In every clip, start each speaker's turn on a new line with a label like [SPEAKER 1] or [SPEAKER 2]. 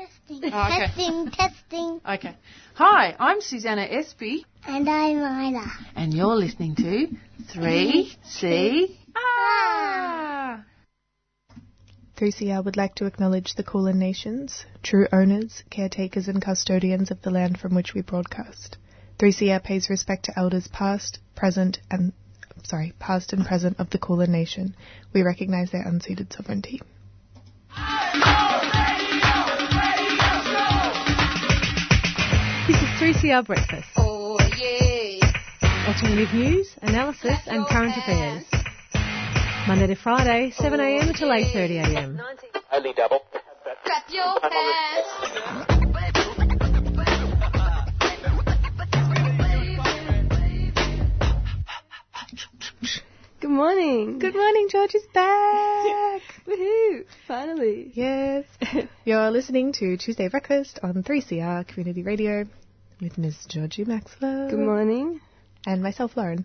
[SPEAKER 1] Testing,
[SPEAKER 2] Oh, okay.
[SPEAKER 1] testing, testing.
[SPEAKER 2] Okay. Hi, I'm Susanna Espy,
[SPEAKER 1] And I'm Ida.
[SPEAKER 2] and you're listening to 3C. Ah!
[SPEAKER 3] 3CR would like to acknowledge the Kulin Nations, true owners, caretakers and custodians of the land from which we broadcast. 3CR pays respect to elders past, present and sorry, past and present of the Kulin Nation. We recognise their unceded sovereignty.
[SPEAKER 4] 3CR Breakfast.
[SPEAKER 5] Oh yeah.
[SPEAKER 4] Alternative news, analysis and current affairs. Monday to Friday, 7am till 8.30am.
[SPEAKER 6] Only double.
[SPEAKER 5] Clap your hands.
[SPEAKER 7] Good morning.
[SPEAKER 3] Good morning, George is back!
[SPEAKER 7] Woohoo! Finally.
[SPEAKER 3] yes. You're listening to Tuesday Breakfast on 3CR Community Radio with Ms. Georgie Maxwell.
[SPEAKER 7] Good morning.
[SPEAKER 3] And myself, Lauren.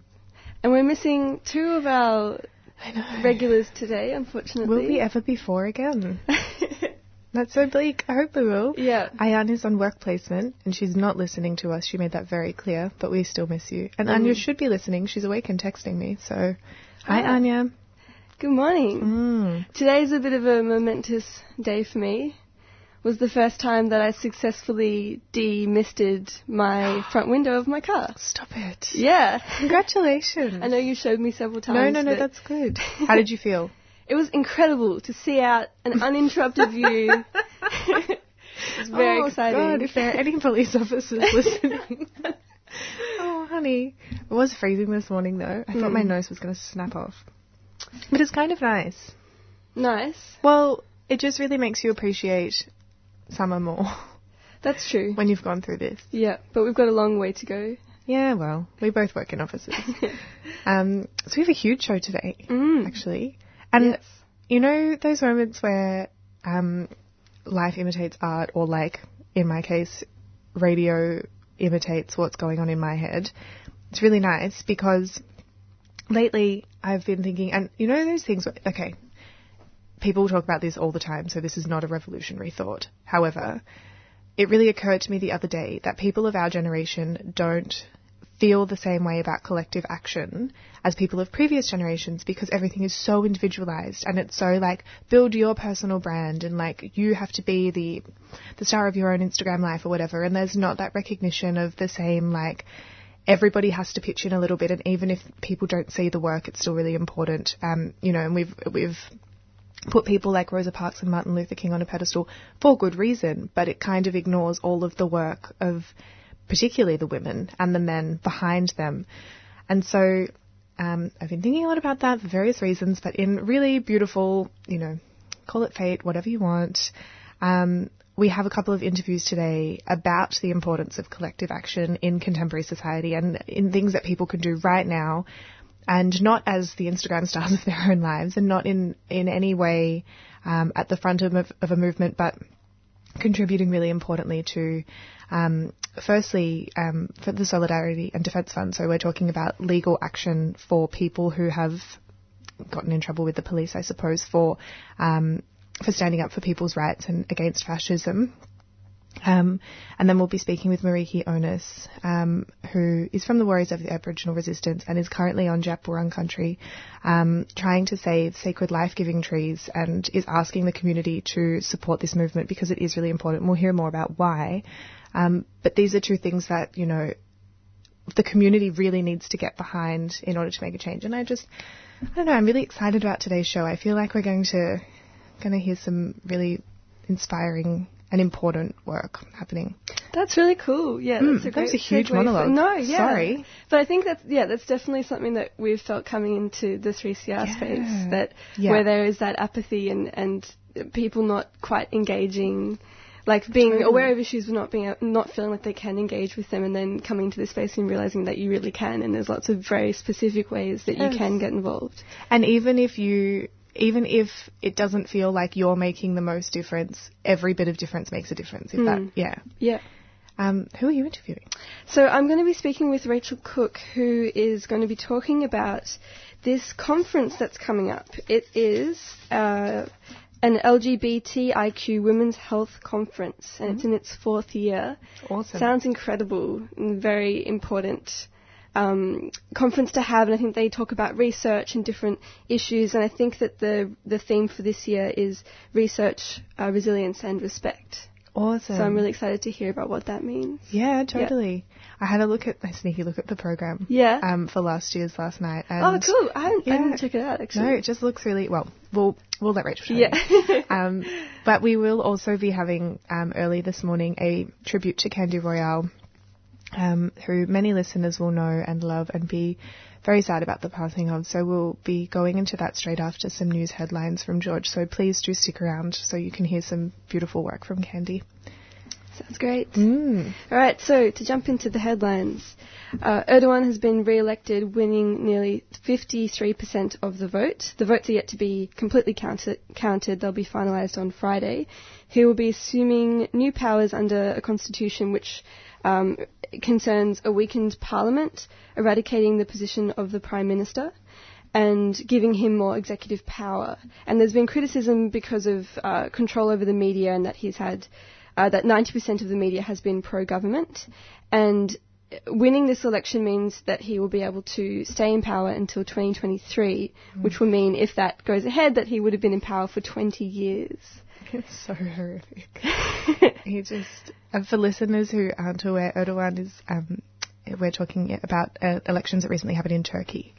[SPEAKER 7] And we're missing two of our regulars today, unfortunately.
[SPEAKER 3] Will we ever be four again? That's so bleak. I hope we will.
[SPEAKER 7] yeah.
[SPEAKER 3] Ayan is on work placement and she's not listening to us. She made that very clear, but we still miss you. And Anya should be listening. She's awake and texting me. So, hi,
[SPEAKER 7] Ah.
[SPEAKER 3] Anya.
[SPEAKER 7] Good morning.
[SPEAKER 3] Mm.
[SPEAKER 7] Today's a bit of a momentous day for me. Was the first time that I successfully demisted my front window of my car.
[SPEAKER 3] Stop it.
[SPEAKER 7] Yeah.
[SPEAKER 3] Congratulations.
[SPEAKER 7] I know you showed me several times.
[SPEAKER 3] No, no, no, that's good. How did you feel?
[SPEAKER 7] It was incredible to see out an uninterrupted view. it's very
[SPEAKER 3] oh,
[SPEAKER 7] exciting.
[SPEAKER 3] God, if there are any police officers listening. oh, honey. It was freezing this morning, though. I thought my
[SPEAKER 7] Mm.
[SPEAKER 3] nose was going to snap off. But it's kind of nice.
[SPEAKER 7] Nice.
[SPEAKER 3] Well, it just really makes you appreciate summer more
[SPEAKER 7] That's true.
[SPEAKER 3] when you've gone through this.
[SPEAKER 7] Yeah, but we've got a long way to go.
[SPEAKER 3] Yeah, well, we both work in offices. um, so we have a huge show today,
[SPEAKER 7] Mm.
[SPEAKER 3] actually. And
[SPEAKER 7] Yes.
[SPEAKER 3] you know those moments where um, life imitates art, or like in my case, radio imitates what's going on in my head. It's really nice because lately I've been thinking, and you know those things. Where, okay, people talk about this all the time, so this is not a revolutionary thought. However, it really occurred to me the other day that people of our generation don't feel the same way about collective action as people of previous generations because everything is so individualized and it's so like build your personal brand and like you have to be the the star of your own Instagram life or whatever and there's not that recognition of the same like everybody has to pitch in a little bit and even if people don't see the work it's still really important um you know and we've we've put people like Rosa Parks and Martin Luther King on a pedestal for good reason, but it kind of ignores all of the work of particularly the women and the men behind them. And so um, I've been thinking a lot about that for various reasons, but in really beautiful, you know, call it fate, whatever you want. Um, we have a couple of interviews today about the importance of collective action in contemporary society and in things that people can do right now and not as the Instagram stars of their own lives, and not in in any way um, at the front of, of a movement, but contributing really importantly to, um, firstly, um, for the Solidarity and Defence Fund. So we're talking about legal action for people who have gotten in trouble with the police, I suppose, for um, for standing up for people's rights and against fascism. Um, and then we'll be speaking with Meriki Onus, um, who is from the Warriors of the Aboriginal Resistance and is currently on Djab Wurrung country, um, trying to save sacred life-giving trees and is asking the community to support this movement because it is really important. We'll hear more about why. Um, but these are two things that, you know, the community really needs to get behind in order to make a change. And I just, I don't know, I'm really excited about today's show. I feel like we're going to, going to hear some really inspiring and important work happening.
[SPEAKER 7] That's really cool. Yeah,
[SPEAKER 3] Mm,
[SPEAKER 7] that's a great
[SPEAKER 3] was a huge monologue.
[SPEAKER 7] No, yeah.
[SPEAKER 3] Sorry.
[SPEAKER 7] But I think that's yeah, that's definitely something that we've felt coming into the 3CR space that
[SPEAKER 3] Yeah.
[SPEAKER 7] where there is that apathy and and people not quite engaging like being
[SPEAKER 3] Totally.
[SPEAKER 7] aware of issues but not being not feeling like they can engage with them and then coming to this space and realizing that you really can and there's lots of very specific ways that you can get involved.
[SPEAKER 3] And even if you even if it doesn't feel like you're making the most difference, every bit of difference makes a difference. If that, yeah.
[SPEAKER 7] Yeah.
[SPEAKER 3] Um, who are you interviewing?
[SPEAKER 7] So I'm going to be speaking with Rachel Cook, who is going to be talking about this conference that's coming up. It is uh, an LGBTIQ Women's Health Conference, and it's in its fourth year.
[SPEAKER 3] Awesome.
[SPEAKER 7] Sounds incredible and very important um, conference to have, and I think they talk about research and different issues. And I think that the the theme for this year is research, uh, resilience, and respect.
[SPEAKER 3] awesome.
[SPEAKER 7] So I'm really excited to hear about what that means.
[SPEAKER 3] yeah, totally. I had a look at a sneaky look at the program.
[SPEAKER 7] Yeah.
[SPEAKER 3] Um, for last year's last night. And
[SPEAKER 7] oh, cool! I, haven't, I didn't check it out actually.
[SPEAKER 3] No, it just looks really well. We'll we'll let Rachel.
[SPEAKER 7] Yeah.
[SPEAKER 3] um, but we will also be having um, early this morning a tribute to Candy Royalle, um, who many listeners will know and love and be very sad about the passing of. So we'll be going into that straight after some news headlines from George. So please do stick around so you can hear some beautiful work from Candy.
[SPEAKER 7] Sounds great.
[SPEAKER 3] Mm.
[SPEAKER 7] All right, so to jump into the headlines, uh, Erdogan has been re-elected, winning nearly 53% of the vote. The votes are yet to be completely counted. counted. They'll be finalised on Friday. He will be assuming new powers under a constitution which um, concerns a weakened parliament, eradicating the position of the prime minister. And giving him more executive power. And there's been criticism because of uh, control over the media and that he's had uh, that 90% of the media has been pro-government, and winning this election means that he will be able to stay in power until 2023, which will mean, if that goes ahead, that he would have been in power for 20 years.
[SPEAKER 3] It's so horrific. he just, and for listeners who aren't aware, Erdogan is, um, we're talking about uh, elections that recently happened in Turkey.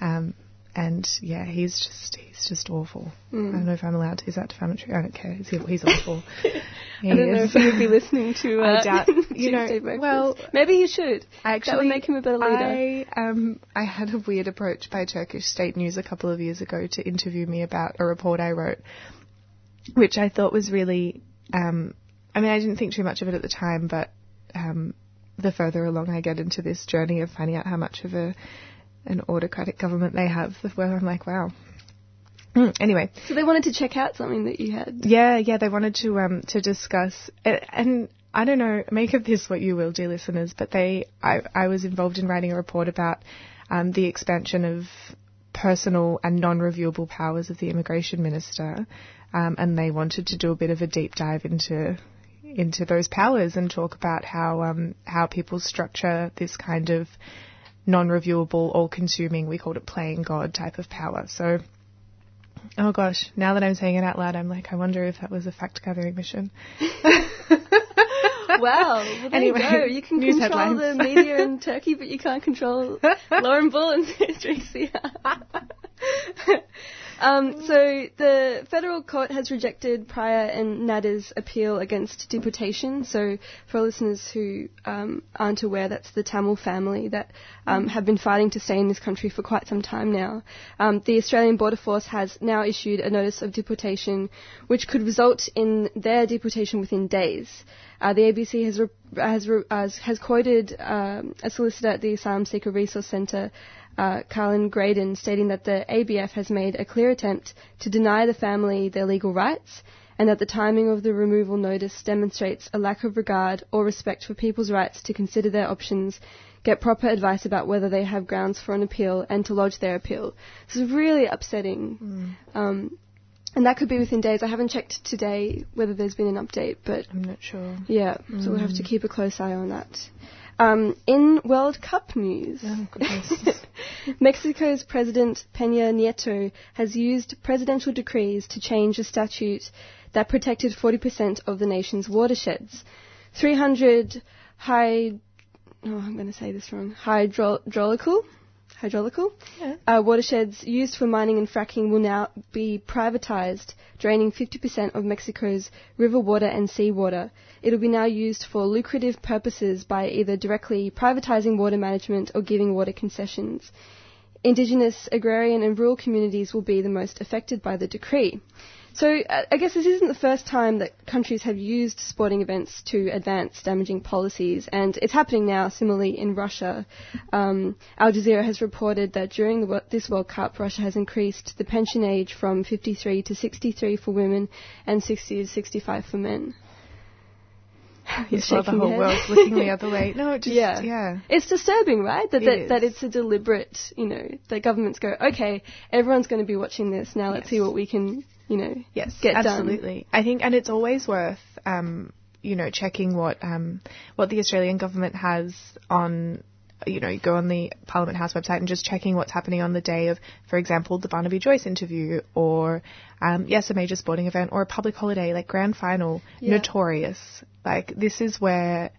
[SPEAKER 3] Um, and yeah, he's just, he's just awful. I don't know if I'm allowed to, is that defamatory? I don't care. He's, he's awful. He
[SPEAKER 7] I don't know if he would be listening to. Uh,
[SPEAKER 3] I doubt- you know,
[SPEAKER 7] Breakfast.
[SPEAKER 3] well,
[SPEAKER 7] maybe he should.
[SPEAKER 3] Actually,
[SPEAKER 7] that would make him a better leader.
[SPEAKER 3] I um I had a weird approach by Turkish State News a couple of years ago to interview me about a report I wrote, which I thought was really um I mean I didn't think too much of it at the time, but um the further along I get into this journey of finding out how much of a an autocratic government they have, the where I'm like, wow. Mm, anyway,
[SPEAKER 7] so they wanted to check out something that you had.
[SPEAKER 3] yeah, yeah, they wanted to um to discuss and I don't know, make of this what you will, dear listeners, but they I I was involved in writing a report about um the expansion of personal and non-reviewable powers of the immigration minister, um, and they wanted to do a bit of a deep dive into into those powers and talk about how um how people structure this kind of non-reviewable, all-consuming, we called it playing God type of power. So Oh gosh, now that I'm saying it out loud, I'm like, I wonder if that was a fact gathering mission.
[SPEAKER 7] Wow. Well, there
[SPEAKER 3] Anyway,
[SPEAKER 7] you go. You can control
[SPEAKER 3] headlines.
[SPEAKER 7] the media in Turkey, but you can't control Lauren Bull and 3CR. Um, so the federal court has rejected Priya and Nades' appeal against deportation. So for listeners who um, aren't aware, that's the Tamil family that um, have been fighting to stay in this country for quite some time now. Um, the Australian Border Force has now issued a notice of deportation, which could result in their deportation within days. Uh, the ABC has re- has, re- has has quoted um, a solicitor at the Asylum Seeker Resource Centre uh, Carolyn Graydon, stating that the ABF has made a clear attempt to deny the family their legal rights and that the timing of the removal notice demonstrates a lack of regard or respect for people's rights to consider their options, get proper advice about whether they have grounds for an appeal, and to lodge their appeal. This is really upsetting. Um, and that could be within days. I haven't checked today whether there's been an update, but
[SPEAKER 3] I'm not sure.
[SPEAKER 7] yeah, so we'll have to keep a close eye on that. Um, in World Cup news,
[SPEAKER 3] Oh.
[SPEAKER 7] Mexico's President Peña Nieto has used presidential decrees to change a statute that protected 40% of the nation's watersheds. 300 high, oh, I'm going to say this wrong, hydraulical, hydraulical
[SPEAKER 3] Yeah.
[SPEAKER 7] uh, watersheds used for mining and fracking will now be privatized, draining 50% of Mexico's river water and seawater. It will be now used for lucrative purposes by either directly privatizing water management or giving water concessions. Indigenous, agrarian, and rural communities will be the most affected by the decree. So uh, I guess this isn't the first time that countries have used sporting events to advance damaging policies, and it's happening now. Similarly, in Russia, um, Al Jazeera has reported that during the, this World Cup, Russia has increased the pension age from 53 to 63 for women and 60 to 65 for men. You're
[SPEAKER 3] While the whole world's looking the other way. No, it just
[SPEAKER 7] Yeah.
[SPEAKER 3] yeah.
[SPEAKER 7] It's disturbing, right? That
[SPEAKER 3] It
[SPEAKER 7] that, that it's a deliberate, you know, that governments go, okay, everyone's going to be watching this. Now let's
[SPEAKER 3] Yes.
[SPEAKER 7] see what we can, you know,
[SPEAKER 3] Yes,
[SPEAKER 7] get done.
[SPEAKER 3] absolutely. I think, and it's always worth, um, you know, checking what um, what the Australian government has on. You know, you go on the Parliament House website and just checking what's happening on the day of, for example, the Barnaby Joyce interview, or um, yes, a major sporting event, or a public holiday like Grand Final.
[SPEAKER 7] Yeah.
[SPEAKER 3] Notorious. Like this is where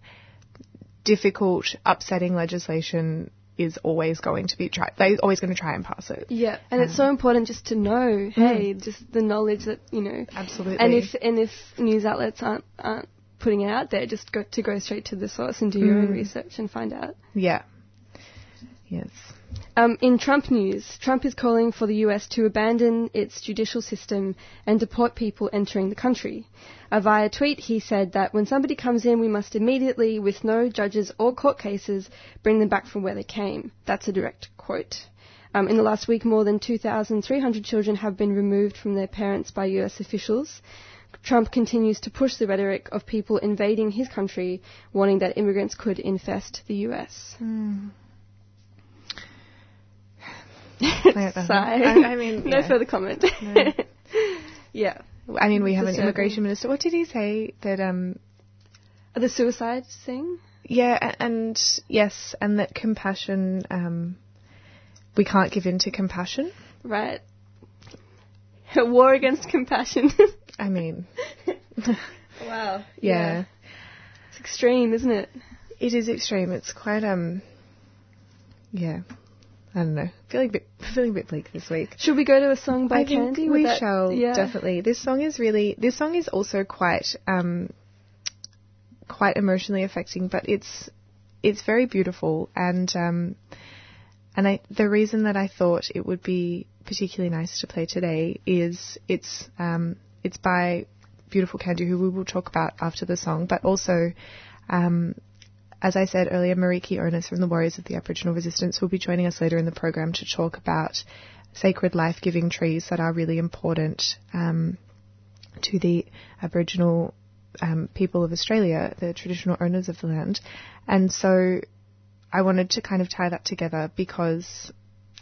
[SPEAKER 3] difficult, upsetting legislation is always going to be tried. They're always going to try and pass it.
[SPEAKER 7] Yeah, and it's um, so important just to know, hmm. hey, just the knowledge that you know.
[SPEAKER 3] Absolutely.
[SPEAKER 7] And if and if news outlets aren't aren't putting it out there, just go to go straight to the source and do your own hmm. research and find out.
[SPEAKER 3] yeah. Yes.
[SPEAKER 7] Um, in Trump news, Trump is calling for the US to abandon its judicial system and deport people entering the country. Uh, via tweet, he said that when somebody comes in, we must immediately, with no judges or court cases, bring them back from where they came. That's a direct quote. Um, in the last week, more than 2,300 children have been removed from their parents by US officials. Trump continues to push the rhetoric of people invading his country, warning that immigrants could infest the US.
[SPEAKER 3] I don't.
[SPEAKER 7] Sigh.
[SPEAKER 3] I, I mean,
[SPEAKER 7] no
[SPEAKER 3] yeah.
[SPEAKER 7] further comment. yeah.
[SPEAKER 3] I mean, we have an immigration minister. What did he say? That um,
[SPEAKER 7] The suicide thing?
[SPEAKER 3] yeah, and yes, and that compassion. Um, we can't give in to compassion.
[SPEAKER 7] Right. A war against compassion.
[SPEAKER 3] I mean,
[SPEAKER 7] wow.
[SPEAKER 3] yeah,
[SPEAKER 7] It's extreme, isn't it?
[SPEAKER 3] it is extreme. It's quite um, yeah. I don't know. Feeling a bit, feeling a bit bleak this week.
[SPEAKER 7] Should we go to a song by
[SPEAKER 3] I
[SPEAKER 7] Candy?
[SPEAKER 3] We
[SPEAKER 7] that-
[SPEAKER 3] shall
[SPEAKER 7] yeah.
[SPEAKER 3] definitely. This song is really. This song is also quite um, quite emotionally affecting, but it's it's very beautiful and um, and I the reason that I thought it would be particularly nice to play today is it's um, it's by beautiful Candy who we will talk about after the song, but also. Um, as I said earlier, Meriki Onus from the Warriors of the Aboriginal Resistance will be joining us later in the program to talk about sacred life-giving trees that are really important um, to the Aboriginal um, people of Australia, the traditional owners of the land. And so I wanted to kind of tie that together because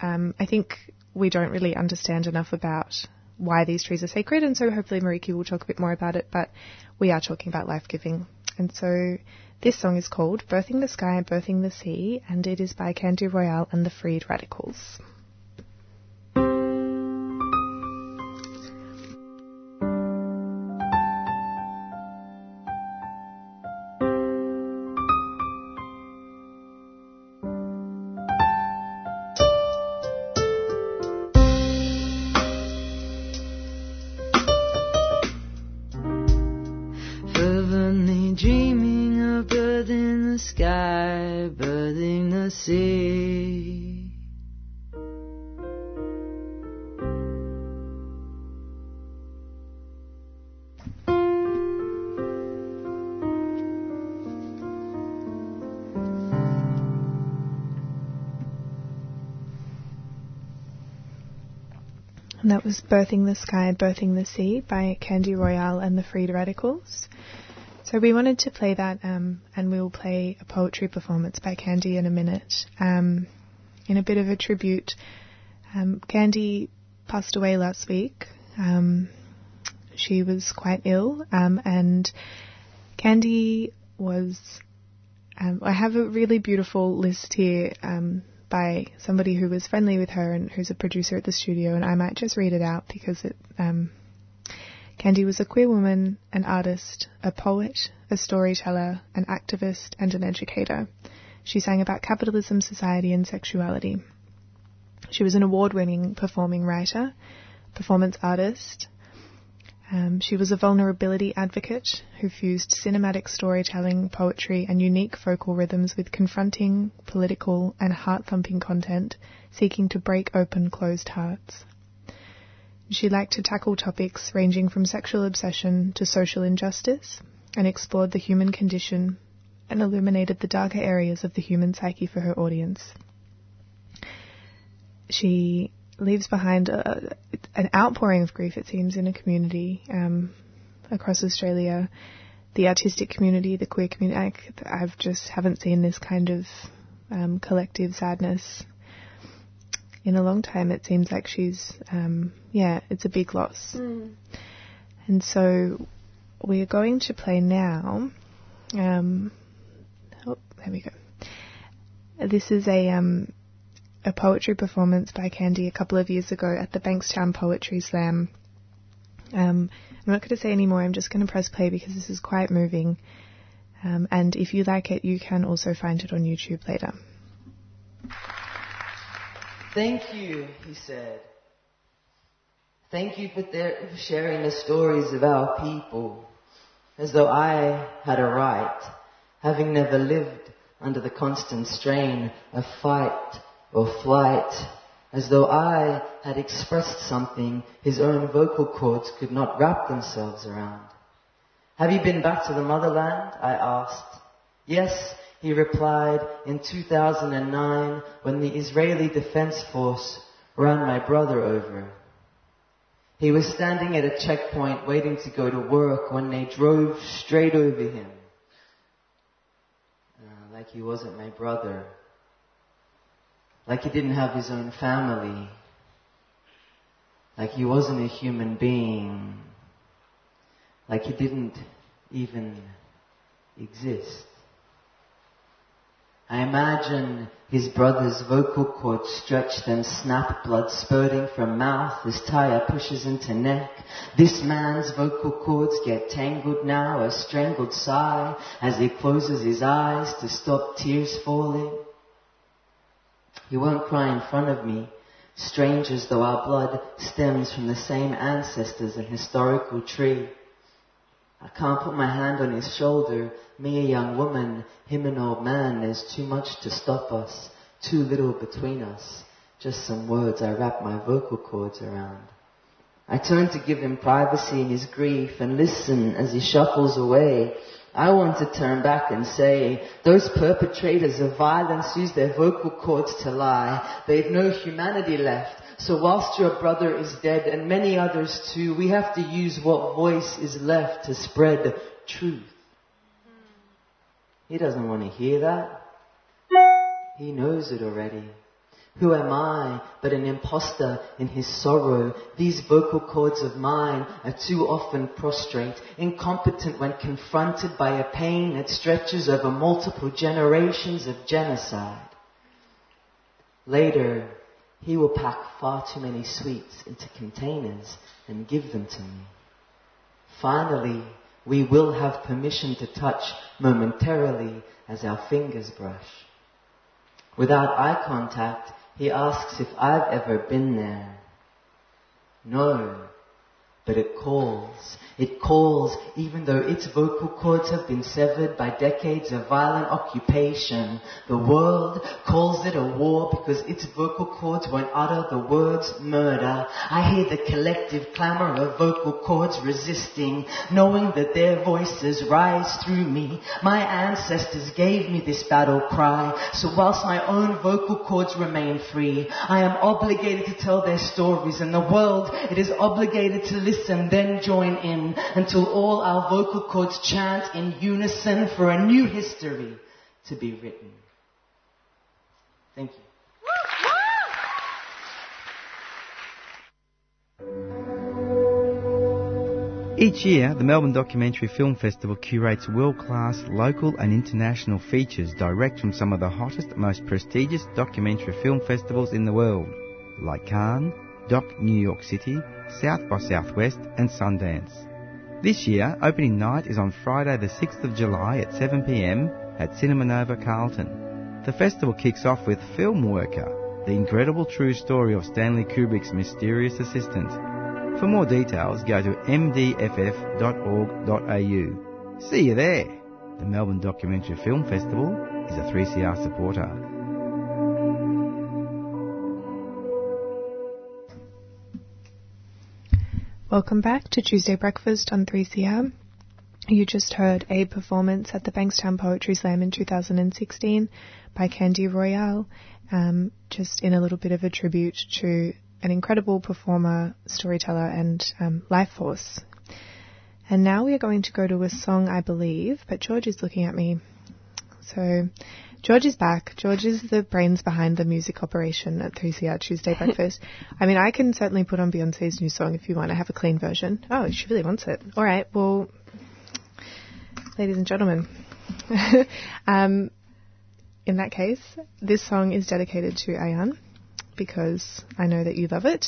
[SPEAKER 3] um, I think we don't really understand enough about why these trees are sacred. And so hopefully Meriki will talk a bit more about it, but we are talking about life-giving. And so this song is called Birthing the Sky, Birthing the Sea, and it is by Candy Royalle and the Freed Radicals. And that was Birthing the Sky, Birthing the Sea by Candy Royalle and the Freed Radicals. So we wanted to play that, um, and we will play a poetry performance by Candy in a minute, um, in a bit of a tribute. Um, Candy passed away last week. Um, she was quite ill, um, and Candy was. Um, I have a really beautiful list here by somebody who was friendly with her and who's a producer at the studio, and I might just read it out because it. Um, Candy was a queer woman, an artist, a poet, a storyteller, an activist, and an educator. She sang about capitalism, society, and sexuality. She was an award winning performing writer, performance artist, Um, she was a vulnerability advocate who fused cinematic storytelling, poetry, and unique vocal rhythms with confronting, political, and heart thumping content, seeking to break open closed hearts. She liked to tackle topics ranging from sexual obsession to social injustice and explored the human condition and illuminated the darker areas of the human psyche for her audience. She leaves behind a, an outpouring of grief, it seems, in a community um, across Australia. The artistic community, the queer community, I, have just haven't seen this kind of um, collective sadness in a long time. It seems like she's, um, yeah, it's a big loss.
[SPEAKER 7] Mm.
[SPEAKER 3] And so we are going to play now. Um, oh, there we go. This is a um, a poetry performance by Candy a couple of years ago at the Bankstown Poetry Slam. Um, I'm not going to say any more. I'm just going to press play because this is quite moving. Um, and if you like it, you can also find it on YouTube later.
[SPEAKER 6] Thank you, he said. Thank you for their, sharing the stories of our people, as though I had a right, having never lived under the constant strain of fight or flight, as though I had expressed something his own vocal cords could not wrap themselves around. Have you been back to the motherland? I asked. Yes, he replied, in 2009 when the Israeli Defense Force ran my brother over. He was standing at a checkpoint waiting to go to work when they drove straight over him. Uh, like he wasn't my brother. Like he didn't have his own family. Like he wasn't a human being. Like he didn't even exist. I imagine his brother's vocal cords stretch, then snap, blood spurting from mouth as tire pushes into neck. This man's vocal cords get tangled now, a strangled sigh as he closes his eyes to stop tears falling. He won't cry in front of me, strange as though our blood stems from the same ancestors and historical tree. I can't put my hand on his shoulder, me a young woman, him an old man, there's too much to stop us, too little between us, just some words I wrap my vocal cords around. I turn to give him privacy in his grief and listen as he shuffles away. I want to turn back and say, those perpetrators of violence use their vocal cords to lie. They've no humanity left. So whilst your brother is dead and many others too, we have to use what voice is left to spread truth. He doesn't want to hear that. He knows it already. Who am I but an impostor in his sorrow? These vocal cords of mine are too often prostrate, incompetent when confronted by a pain that stretches over multiple generations of genocide. Later, he will pack far too many sweets into containers and give them to me. Finally, we will have permission to touch momentarily as our fingers brush. Without eye contact, he asks if I've ever been there. No, but it calls. It calls even though its vocal cords have been severed by decades of violent occupation. The world calls it a war because its vocal cords won't utter the words murder. I hear the collective clamor of vocal cords resisting, knowing that their voices rise through me. My ancestors gave me this battle cry, so whilst my own vocal cords remain free, I am obligated to tell their stories and the world, it is obligated to listen, then join in until all our vocal cords chant in unison for a new history to be written. Thank you.
[SPEAKER 8] Each year, the Melbourne Documentary Film Festival curates world-class local and international features direct from some of the hottest, most prestigious documentary film festivals in the world, like Cannes, Doc New York City, South by Southwest and Sundance. This year, opening night is on Friday the 6th of July at 7pm at Cinema Nova Carlton. The festival kicks off with Film Worker, the incredible true story of Stanley Kubrick's mysterious assistant. For more details, go to mdff.org.au. See you there. The Melbourne Documentary Film Festival is a 3CR supporter.
[SPEAKER 3] Welcome back to Tuesday Breakfast on 3CR. You just heard a performance at the Bankstown Poetry Slam in 2016 by Candy Royalle, um, just in a little bit of a tribute to an incredible performer, storyteller, and um, life force. And now we are going to go to a song, I believe, but George is looking at me. So, George is back. George is the brains behind the music operation at 3CR Tuesday Breakfast. I mean, I can certainly put on Beyonce's new song if you want. I have a clean version. Oh, she really wants it. All right, well, ladies and gentlemen, um, in that case, this song is dedicated to Ayan because I know that you love it.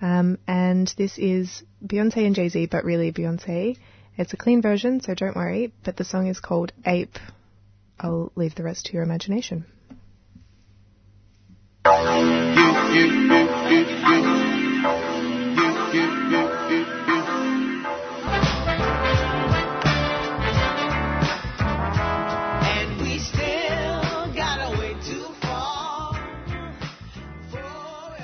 [SPEAKER 3] Um, and this is Beyonce and Jay Z, but really Beyonce. It's a clean version, so don't worry. But the song is called Ape. I'll leave the rest to your imagination.
[SPEAKER 9] And we still got a way too far for our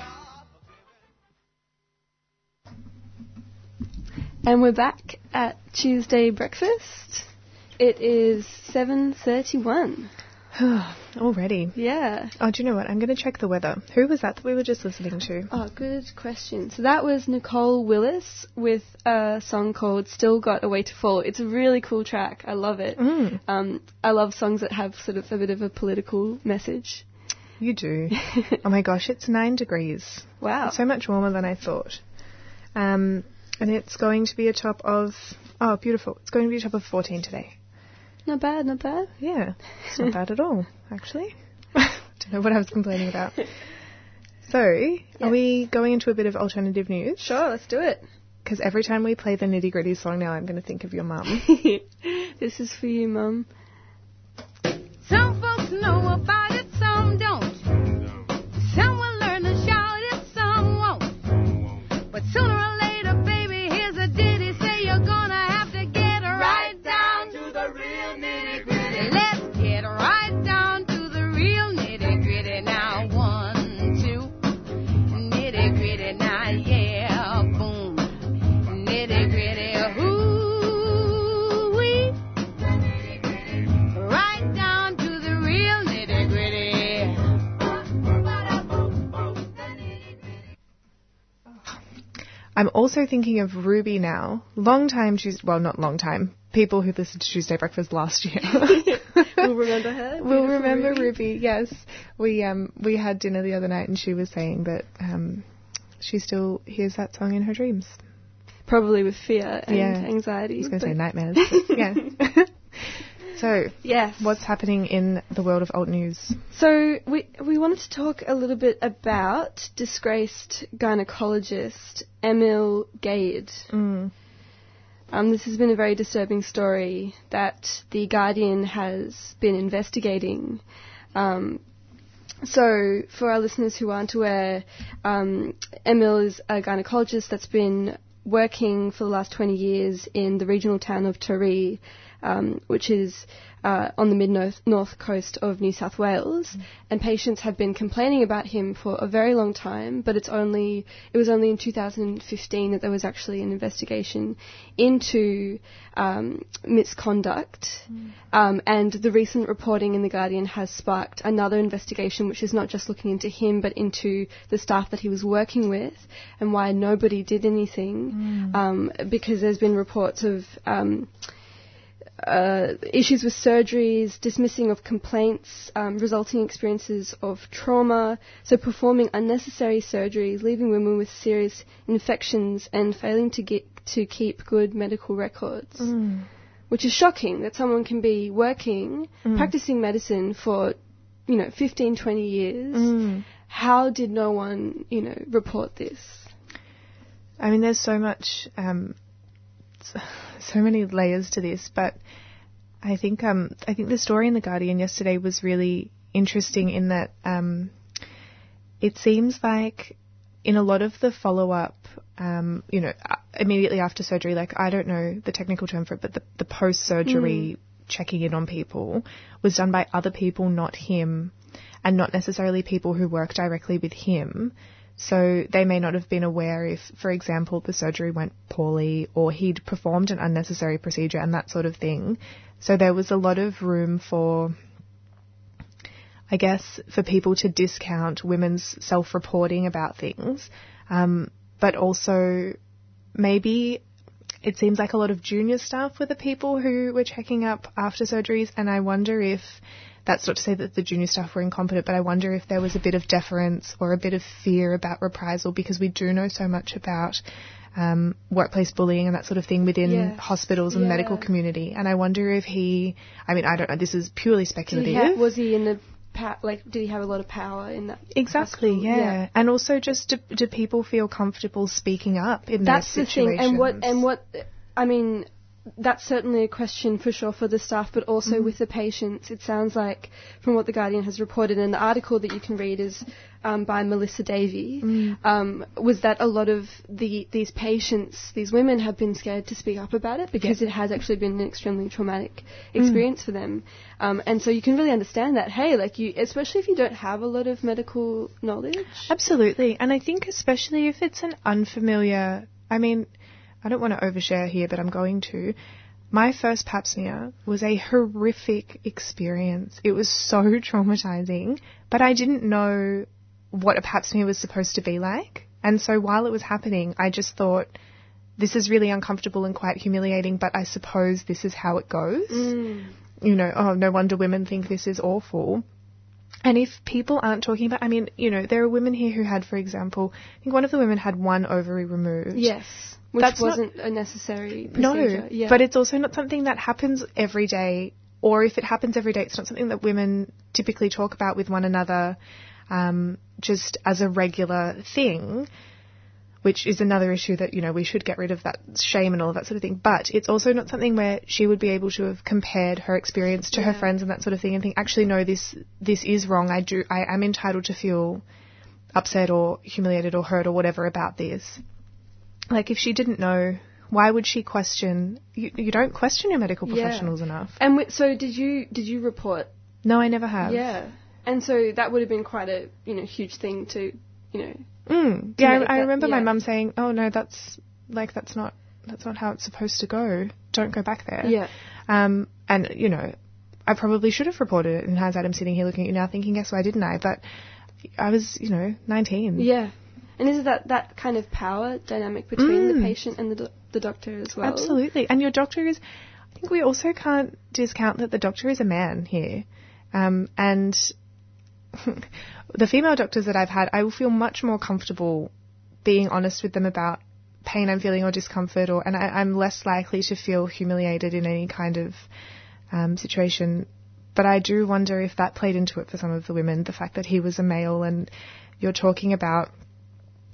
[SPEAKER 7] And we're back at Tuesday breakfast. It is 7:31.
[SPEAKER 3] Already.
[SPEAKER 7] Yeah.
[SPEAKER 3] Oh, do you know what? I'm going to check the weather. Who was that that we were just listening to?
[SPEAKER 7] Oh, good question. So that was Nicole Willis with a song called "Still Got a Way to Fall." It's a really cool track. I love it.
[SPEAKER 3] Mm.
[SPEAKER 7] Um, I love songs that have sort of a bit of a political message.
[SPEAKER 3] You do. oh my gosh, it's nine degrees.
[SPEAKER 7] Wow.
[SPEAKER 3] So much warmer than I thought. Um, and it's going to be a top of, oh, beautiful. It's going to be a top of 14 today.
[SPEAKER 7] Not bad, not bad.
[SPEAKER 3] Yeah, it's not bad at all, actually. Don't know what I was complaining about. So, are we going into a bit of alternative news?
[SPEAKER 7] Sure, let's do it.
[SPEAKER 3] Because every time we play the nitty gritty song now, I'm going to think of your mum.
[SPEAKER 7] this is for you, Mum.
[SPEAKER 10] Some folks know about
[SPEAKER 3] also thinking of Ruby now. Long time Tuesday, well, not long time. People who listened to Tuesday Breakfast last year
[SPEAKER 7] We'll remember her.
[SPEAKER 3] will remember
[SPEAKER 7] Ruby.
[SPEAKER 3] Ruby. Yes, we um we had dinner the other night and she was saying that um she still hears that song in her dreams.
[SPEAKER 7] Probably with fear and
[SPEAKER 3] Yeah.
[SPEAKER 7] anxiety.
[SPEAKER 3] I was going to say nightmares. yeah. so,
[SPEAKER 7] Yes.
[SPEAKER 3] what's happening in the world of alt news?
[SPEAKER 7] So we we wanted to talk a little bit about disgraced gynecologist Emil Gayed.
[SPEAKER 3] Mm.
[SPEAKER 7] Um, this has been a very disturbing story that the Guardian has been investigating. Um, so, for our listeners who aren't aware, um, Emil is a gynecologist that's been working for the last 20 years in the regional town of Taree, um, which is uh, on the mid north coast of New South Wales. And patients have been complaining about him for a very long time, but it's only it was only in 2015 that there was actually an investigation into um, misconduct. Um, and the recent reporting in The Guardian has sparked another investigation, which is not just looking into him, but into the staff that he was working with and why nobody did anything. Um, because there's been reports of um, uh, issues with surgeries, dismissing of complaints, um, resulting experiences of trauma, so performing unnecessary surgeries, leaving women with serious infections, and failing to get to keep good medical records which is shocking that someone can be working,
[SPEAKER 3] Mm.
[SPEAKER 7] practicing medicine for, you know, 15, 20 years.
[SPEAKER 3] Mm.
[SPEAKER 7] How did no one, you know, report this?
[SPEAKER 3] I mean, there's so much, um, so many layers to this, but I think, um, I think the story in the Guardian yesterday was really interesting in that, um, it seems like in a lot of the follow up, um, you know, uh, immediately after surgery, like I don't know the technical term for it, but the, the post surgery checking in on people was done by other people, not him, and not necessarily people who work directly with him. So they may not have been aware if, for example, the surgery went poorly or he'd performed an unnecessary procedure and that sort of thing. So there was a lot of room for I guess, for people to discount women's self reporting about things. Um, but also, maybe it seems like a lot of junior staff were the people who were checking up after surgeries, and I wonder if that's not to say that the junior staff were incompetent, but I wonder if there was a bit of deference or a bit of fear about reprisal because we do know so much about um, workplace bullying and that sort of thing within
[SPEAKER 7] Yeah.
[SPEAKER 3] hospitals and the
[SPEAKER 7] Yeah.
[SPEAKER 3] medical community. And I wonder if he, I mean, I don't know, this is purely speculative.
[SPEAKER 7] he was he in the pa- like? Did he have a lot of power in that?
[SPEAKER 3] Exactly,
[SPEAKER 7] hospital?
[SPEAKER 3] yeah. And also, just do, do people feel comfortable speaking up in that situation?
[SPEAKER 7] That's the thing. And what and what I mean, that's certainly a question for sure for the staff, but also
[SPEAKER 3] Mhm.
[SPEAKER 7] with the patients. It sounds like from what the Guardian has reported, and the article that you can read is um, by Melissa Davey.
[SPEAKER 3] Mm.
[SPEAKER 7] Um, was that a lot of the these patients, these women, have been scared to speak up about it because it has actually been an extremely traumatic
[SPEAKER 3] Mm.
[SPEAKER 7] experience for them, um, and so you can really understand that. Hey, like you, especially if you don't have a lot of medical knowledge.
[SPEAKER 3] Absolutely. And I think, especially if it's an unfamiliar, I mean, I don't want to overshare here, but I'm going to. My first pap smear was a horrific experience. It was so traumatizing, but I didn't know what a pap smear was supposed to be like. And so while it was happening, I just thought, this is really uncomfortable and quite humiliating, but I suppose this is how it goes.
[SPEAKER 7] Mm.
[SPEAKER 3] You know, oh, no wonder women think this is awful. And if people aren't talking about, I mean, you know, there are women here who had, for example, I think one of the women had one ovary removed.
[SPEAKER 7] Yes, which
[SPEAKER 3] That's
[SPEAKER 7] wasn't a necessary procedure.
[SPEAKER 3] No,
[SPEAKER 7] yeah.
[SPEAKER 3] but it's also not something that happens every day, or if it happens every day, it's not something that women typically talk about with one another, um, just as a regular thing. Which is another issue that you know we should get rid of that shame and all of that sort of thing. But it's also not something where she would be able to have compared her experience to her friends and that sort of thing and think, actually, no, this this is wrong. I do, I am entitled to feel upset or humiliated or hurt or whatever about this like if she didn't know why would she question you, you don't question your medical
[SPEAKER 7] Yeah.
[SPEAKER 3] professionals enough
[SPEAKER 7] And wi- so did you did you report?
[SPEAKER 3] no i never have
[SPEAKER 7] Yeah. And so that would have been quite a you know huge thing to you know.
[SPEAKER 3] mm. yeah I, I
[SPEAKER 7] that-
[SPEAKER 3] remember my mum saying oh no that's like that's not that's not how it's supposed to go don't go back there
[SPEAKER 7] Yeah.
[SPEAKER 3] um and you know i probably should have reported it and hindsight i'm sitting here looking at you now thinking yes why didn't i but i was you know 19
[SPEAKER 7] Yeah. And is it that that kind of power dynamic between the
[SPEAKER 3] Mm.
[SPEAKER 7] patient and the do- the doctor as well?
[SPEAKER 3] Absolutely. And your doctor is, I think we also can't discount that the doctor is a man here. Um, and the female doctors that I've had, I will feel much more comfortable being honest with them about pain I'm feeling or discomfort, or and I, I'm less likely to feel humiliated in any kind of um, situation. But I do wonder if that played into it for some of the women, the fact that he was a male, and you're talking about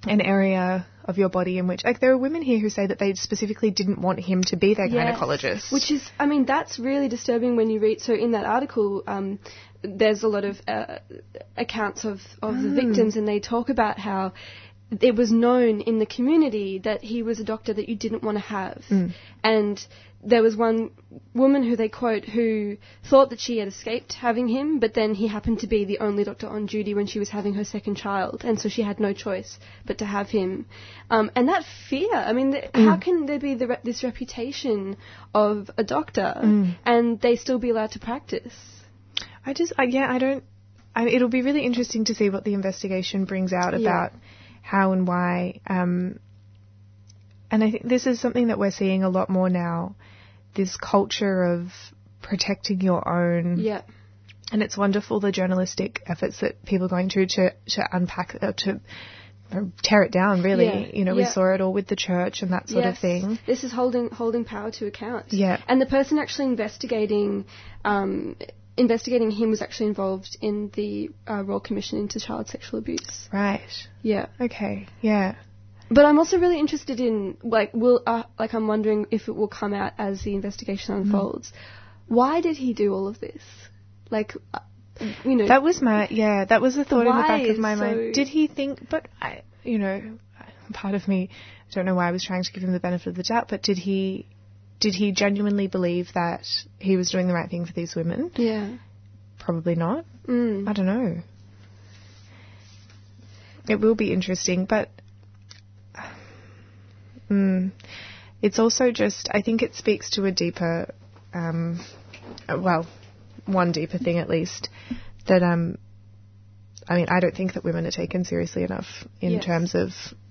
[SPEAKER 3] an area of your body in which, like, there are women here who say that they specifically didn't want him to be their
[SPEAKER 7] Yes.
[SPEAKER 3] gynecologist.
[SPEAKER 7] Which is, I mean, that's really disturbing when you read. So in that article, um, there's a lot of uh, accounts of, of the
[SPEAKER 3] Mm.
[SPEAKER 7] victims, and they talk about how it was known in the community that he was a doctor that you didn't want to have.
[SPEAKER 3] Mm.
[SPEAKER 7] And there was one woman who they quote who thought that she had escaped having him, but then he happened to be the only doctor on duty when she was having her second child, and so she had no choice but to have him. Um, and that fear, I mean, th- how
[SPEAKER 3] Mm.
[SPEAKER 7] can there be the re- this reputation of a doctor
[SPEAKER 3] Mm.
[SPEAKER 7] and they still be allowed to practice?
[SPEAKER 3] I just, I, yeah, I don't. I, it'll be really interesting to see what the investigation brings out
[SPEAKER 7] Yeah.
[SPEAKER 3] about how and why. Um, and I think this is something that we're seeing a lot more now. This culture of protecting your own.
[SPEAKER 7] Yeah.
[SPEAKER 3] And it's wonderful the journalistic efforts that people are going through to to unpack uh, to uh, tear it down. Really,
[SPEAKER 7] Yeah,
[SPEAKER 3] you know, we saw it all with the church and that sort of thing.
[SPEAKER 7] This is holding holding power to account.
[SPEAKER 3] Yeah.
[SPEAKER 7] And the person actually investigating um, investigating him was actually involved in the uh, Royal Commission into Child Sexual Abuse.
[SPEAKER 3] Right.
[SPEAKER 7] Yeah.
[SPEAKER 3] Okay. Yeah.
[SPEAKER 7] But I'm also really interested in like will uh, like I'm wondering if it will come out as the investigation
[SPEAKER 3] Mm.
[SPEAKER 7] unfolds. Why did he do all of this? Like, uh, you know,
[SPEAKER 3] That was my yeah. That was the thought in the back of my
[SPEAKER 7] so-
[SPEAKER 3] mind. Did he think? But I, you know, part of me, I don't know why I was trying to give him the benefit of the doubt, but did he, did he genuinely believe that he was doing the right thing for these women?
[SPEAKER 7] Yeah.
[SPEAKER 3] Probably not.
[SPEAKER 7] Mm.
[SPEAKER 3] I don't know. It will be interesting, but mm, it's also just, I think it speaks to a deeper, um, well, one deeper thing at least, that, um, I mean, I don't think that women are taken seriously enough in
[SPEAKER 7] Yes.
[SPEAKER 3] terms of,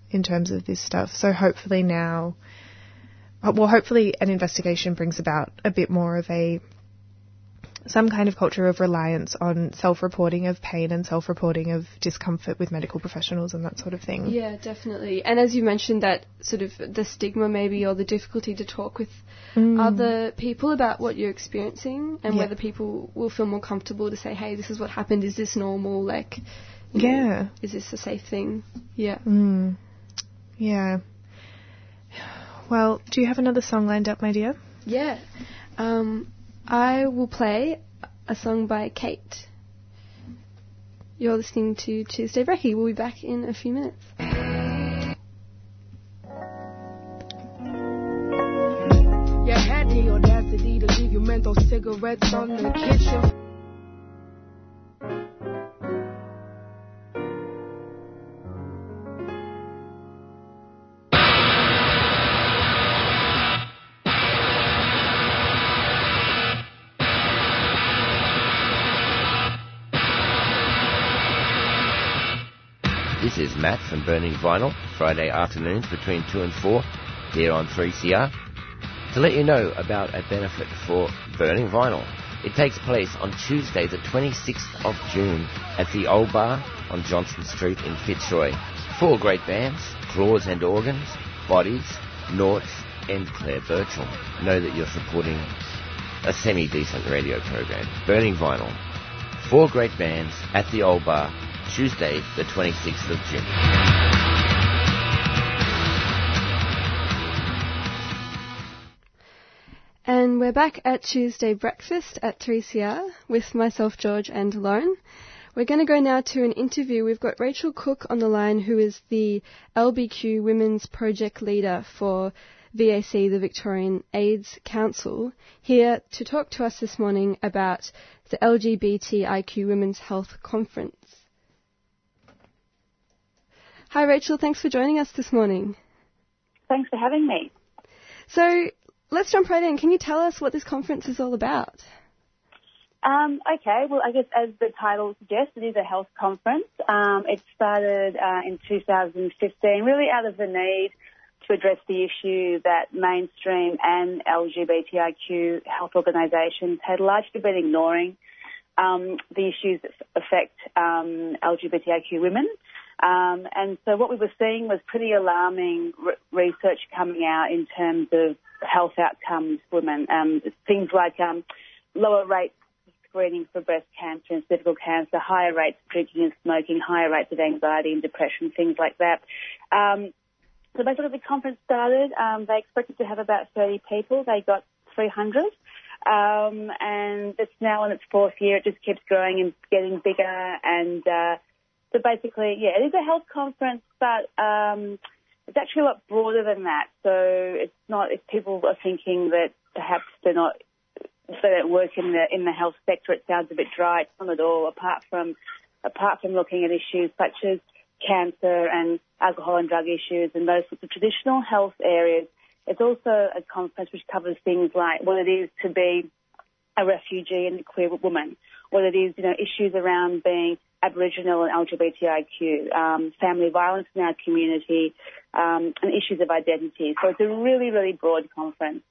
[SPEAKER 3] in terms of this stuff. So hopefully now, well, hopefully an investigation brings about a bit more of a, some kind of culture of reliance on self-reporting of pain and self-reporting of discomfort with medical professionals and that sort of thing.
[SPEAKER 7] Yeah, definitely. And as you mentioned, that sort of the stigma maybe or the difficulty to talk with
[SPEAKER 3] Mm.
[SPEAKER 7] other people about what you're experiencing and
[SPEAKER 3] Yeah.
[SPEAKER 7] whether people will feel more comfortable to say, hey, this is what happened. Is this normal? Like, you know,
[SPEAKER 3] Yeah.
[SPEAKER 7] is this a safe thing? Yeah.
[SPEAKER 3] Mm. Yeah. Well, do you have another song lined up, my dear?
[SPEAKER 7] Yeah. Um, I will play a song by Kate. You're listening to Tuesday Brekkie. We'll be back in a few minutes.
[SPEAKER 11] You had the audacity to leave your menthol cigarettes on the kitchen.
[SPEAKER 12] Matt from Burning Vinyl, Friday afternoons between 2 and 4 here on 3CR. To let you know about a benefit for Burning Vinyl. It takes place on Tuesday, the 26th of June at the Old Bar on Johnson Street in Fitzroy. Four great bands, Claws and Organs, Bodies, Noughts, and Claire Birchall. Know that you're supporting a semi-decent radio program. Burning Vinyl. Four great bands at the Old Bar, Tuesday, the 26th of June.
[SPEAKER 7] And we're back at Tuesday breakfast at 3CR with myself, George, and Lauren. We're going to go now to an interview. We've got Rachel Cook on the line, who is the LBQ Women's Project Leader for VAC, the Victorian AIDS Council, here to talk to us this morning about the LGBTIQ Women's Health Conference. Hi, Rachel. Thanks for joining us this morning.
[SPEAKER 13] Thanks for having me.
[SPEAKER 7] So let's jump right in. Can you tell us what this conference is all about?
[SPEAKER 13] Um, okay, well, I guess as the title suggests, it is a health conference. Um, it started uh, in 2015, really out of the need to address the issue that mainstream and LGBTIQ health organisations had largely been ignoring um, the issues that affect um, LGBTIQ women. Um, and so what we were seeing was pretty alarming re- research coming out in terms of health outcomes for women. Um, things like um, lower rates of screening for breast cancer and cervical cancer, higher rates of drinking and smoking, higher rates of anxiety and depression, things like that. Um, so basically the conference started, um, they expected to have about 30 people. They got 300. Um, and it's now in its fourth year. It just keeps growing and getting bigger and, uh, so basically, yeah, it is a health conference, but um, it's actually a lot broader than that. So it's not if people are thinking that perhaps they're not they don't work in the in the health sector, it sounds a bit dry. It's not at all. Apart from apart from looking at issues such as cancer and alcohol and drug issues and those sorts of traditional health areas, it's also a conference which covers things like what it is to be a refugee and a queer woman, what it is, you know, issues around being Aboriginal and LGBTIQ, um, family violence in our community, um, and issues of identity. So it's a really, really broad conference.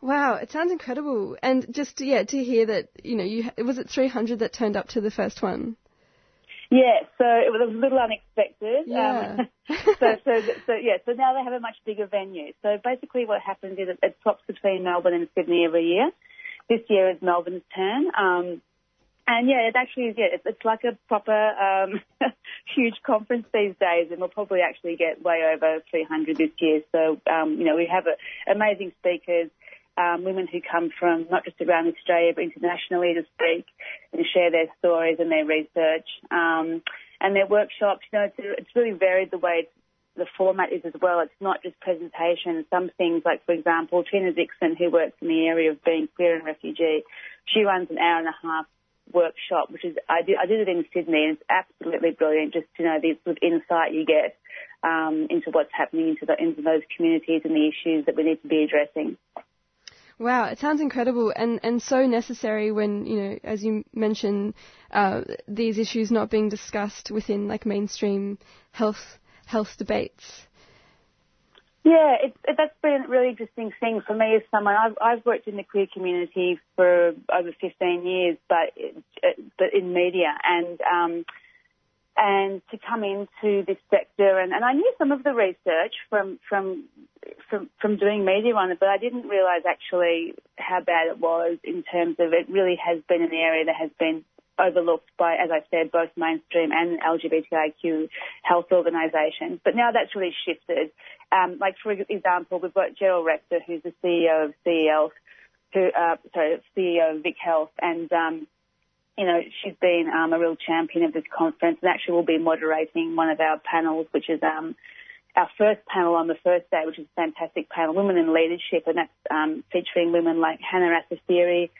[SPEAKER 7] Wow, it sounds incredible. And just yeah, to hear that you know, you was it 300 that turned up to the first one?
[SPEAKER 13] Yeah, so it was a little unexpected.
[SPEAKER 7] Yeah.
[SPEAKER 13] Um, so, so, so yeah, so now they have a much bigger venue. So basically, what happens is it, it swaps between Melbourne and Sydney every year. This year is Melbourne's turn. Um, and yeah, it actually is. Yeah, it's, it's like a proper um, huge conference these days, and we'll probably actually get way over 300 this year. So um, you know, we have amazing speakers, um, women who come from not just around Australia but internationally to speak and share their stories and their research. Um, and their workshops. You know, it's, it's really varied the way the format is as well. It's not just presentation. Some things, like for example, Tina Dixon, who works in the area of being queer and refugee, she runs an hour and a half workshop, which is I did, I did it in Sydney, and it's absolutely brilliant. Just to know the sort of insight you get um, into what's happening into, the, into those communities and the issues that we need to be addressing.
[SPEAKER 7] Wow, it sounds incredible and, and so necessary when, you know, as you mentioned, uh, these issues not being discussed within like mainstream health health debates.
[SPEAKER 13] Yeah, it, that's been a really interesting thing for me as someone. I've, I've worked in the queer community for over 15 years, but but in media and um, and to come into this sector and, and I knew some of the research from from from from doing media on it, but I didn't realise actually how bad it was in terms of it really has been an area that has been overlooked by, as I said, both mainstream and LGBTIQ health organisations. But now that's really shifted. Um, like for example, we've got Jerril Rechter, who's the CEO of CEL, who uh, sorry, CEO of Vic Health, and um, you know she's been um, a real champion of this conference, and actually will be moderating one of our panels, which is um, our first panel on the first day, which is a fantastic panel, Women in Leadership, and that's um, featuring women like Hana Assafiri,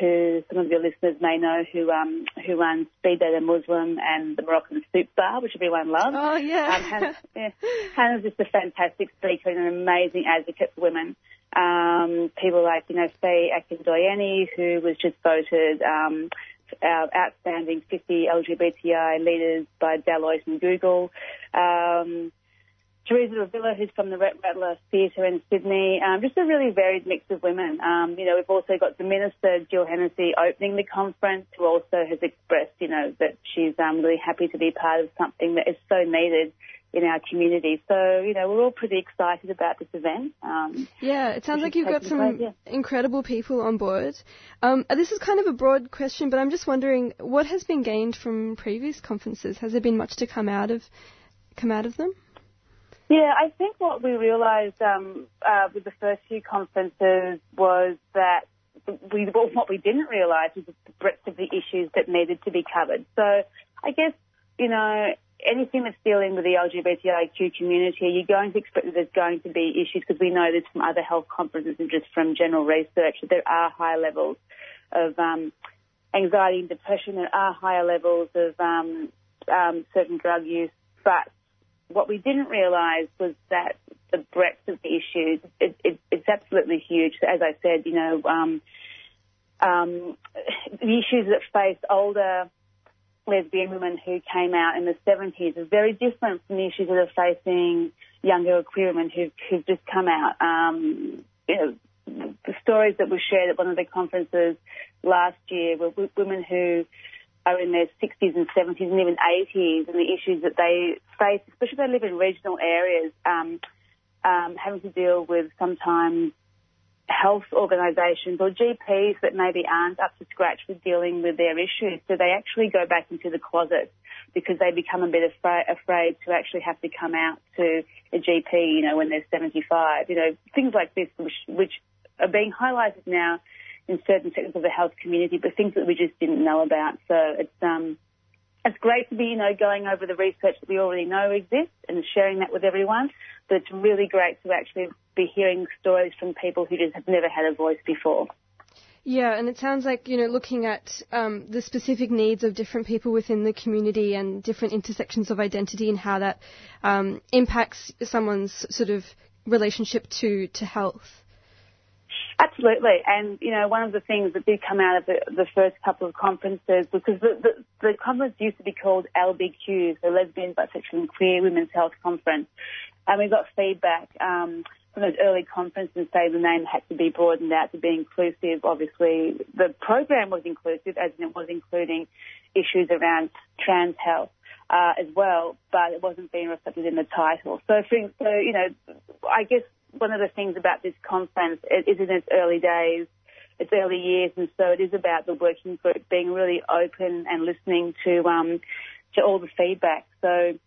[SPEAKER 13] who some of your listeners may know, who um, who runs Speed Date Muslim and the Moroccan Soup Bar, which everyone loves.
[SPEAKER 7] Oh yeah.
[SPEAKER 13] Um, Hana, yeah. Hana's just a fantastic speaker and an amazing advocate for women. Um, people like you know Faye Akindoyeni, who was just voted um, our outstanding 50 LGBTI leaders by Deloitte and Google. Um, Teresa Revilla, who's from the Red Rattler Theatre in Sydney. Um, just a really varied mix of women. Um, you know, we've also got the Minister, Jill Hennessy, opening the conference, who also has expressed, you know, that she's um, really happy to be part of something that is so needed in our community. So, you know, we're all pretty excited about this event. Um,
[SPEAKER 7] yeah, it sounds like you've got some
[SPEAKER 13] place, yeah.
[SPEAKER 7] incredible people on board. Um, this is kind of a broad question, but I'm just wondering what has been gained from previous conferences. Has there been much to come out of come out of them?
[SPEAKER 13] Yeah, I think what we realised um, uh, with the first few conferences was that we well, what we didn't realise was the breadth of the issues that needed to be covered. So I guess you know anything that's dealing with the LGBTIQ community, you're going to expect that there's going to be issues because we know this from other health conferences and just from general research that there are high levels of um, anxiety and depression. There are higher levels of um, um, certain drug use, but what we didn't realise was that the breadth of the issues, it, it, it's absolutely huge. As I said, you know, um, um, the issues that face older lesbian women who came out in the 70s are very different from the issues that are facing younger queer women who've, who've just come out. Um, you know, the stories that were shared at one of the conferences last year were women who are in their 60s and 70s and even 80s and the issues that they face, especially if they live in regional areas, um, um, having to deal with sometimes health organisations or GPs that maybe aren't up to scratch with dealing with their issues. So they actually go back into the closet because they become a bit afraid, afraid to actually have to come out to a GP, you know, when they're 75. You know, things like this which, which are being highlighted now in certain sectors of the health community, but things that we just didn't know about. So it's um, it's great to be, you know, going over the research that we already know exists and sharing that with everyone. But it's really great to actually be hearing stories from people who just have never had a voice before.
[SPEAKER 7] Yeah, and it sounds like, you know, looking at um, the specific needs of different people within the community and different intersections of identity and how that um, impacts someone's sort of relationship to, to health.
[SPEAKER 13] Absolutely, and you know one of the things that did come out of the, the first couple of conferences because the, the, the conference used to be called LBQ, the Lesbian, Bisexual and Queer Women's Health Conference, and we got feedback um, from those early conferences saying the name had to be broadened out to be inclusive. Obviously, the program was inclusive, as in it was including issues around trans health. Uh, as well, but it wasn't being reflected in the title. So, for, so you know, I guess one of the things about this conference is, is in its early days, its early years, and so it is about the working group being really open and listening to um, to all the feedback. So,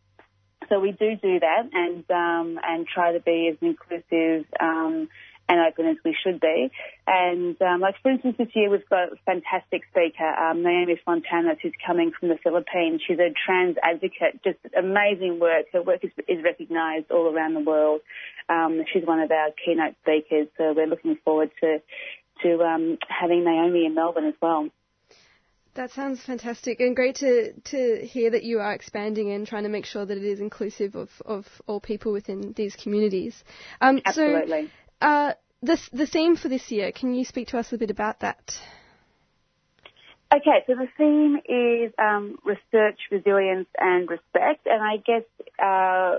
[SPEAKER 13] so we do do that and um, and try to be as inclusive um, and open as we should be. And um, like for instance, this year we've got a fantastic speaker, um, Naomi Fontanos, who's coming from the Philippines. She's a trans advocate, just amazing work. Her work is, is recognised all around the world. Um, she's one of our keynote speakers, so we're looking forward to to um, having Naomi in Melbourne as well.
[SPEAKER 7] That sounds fantastic and great to, to hear that you are expanding and trying to make sure that it is inclusive of, of all people within these communities. Um,
[SPEAKER 13] Absolutely.
[SPEAKER 7] So, uh, the, the theme for this year, can you speak to us a bit about that?
[SPEAKER 13] Okay, so the theme is um, research, resilience, and respect, and I guess uh,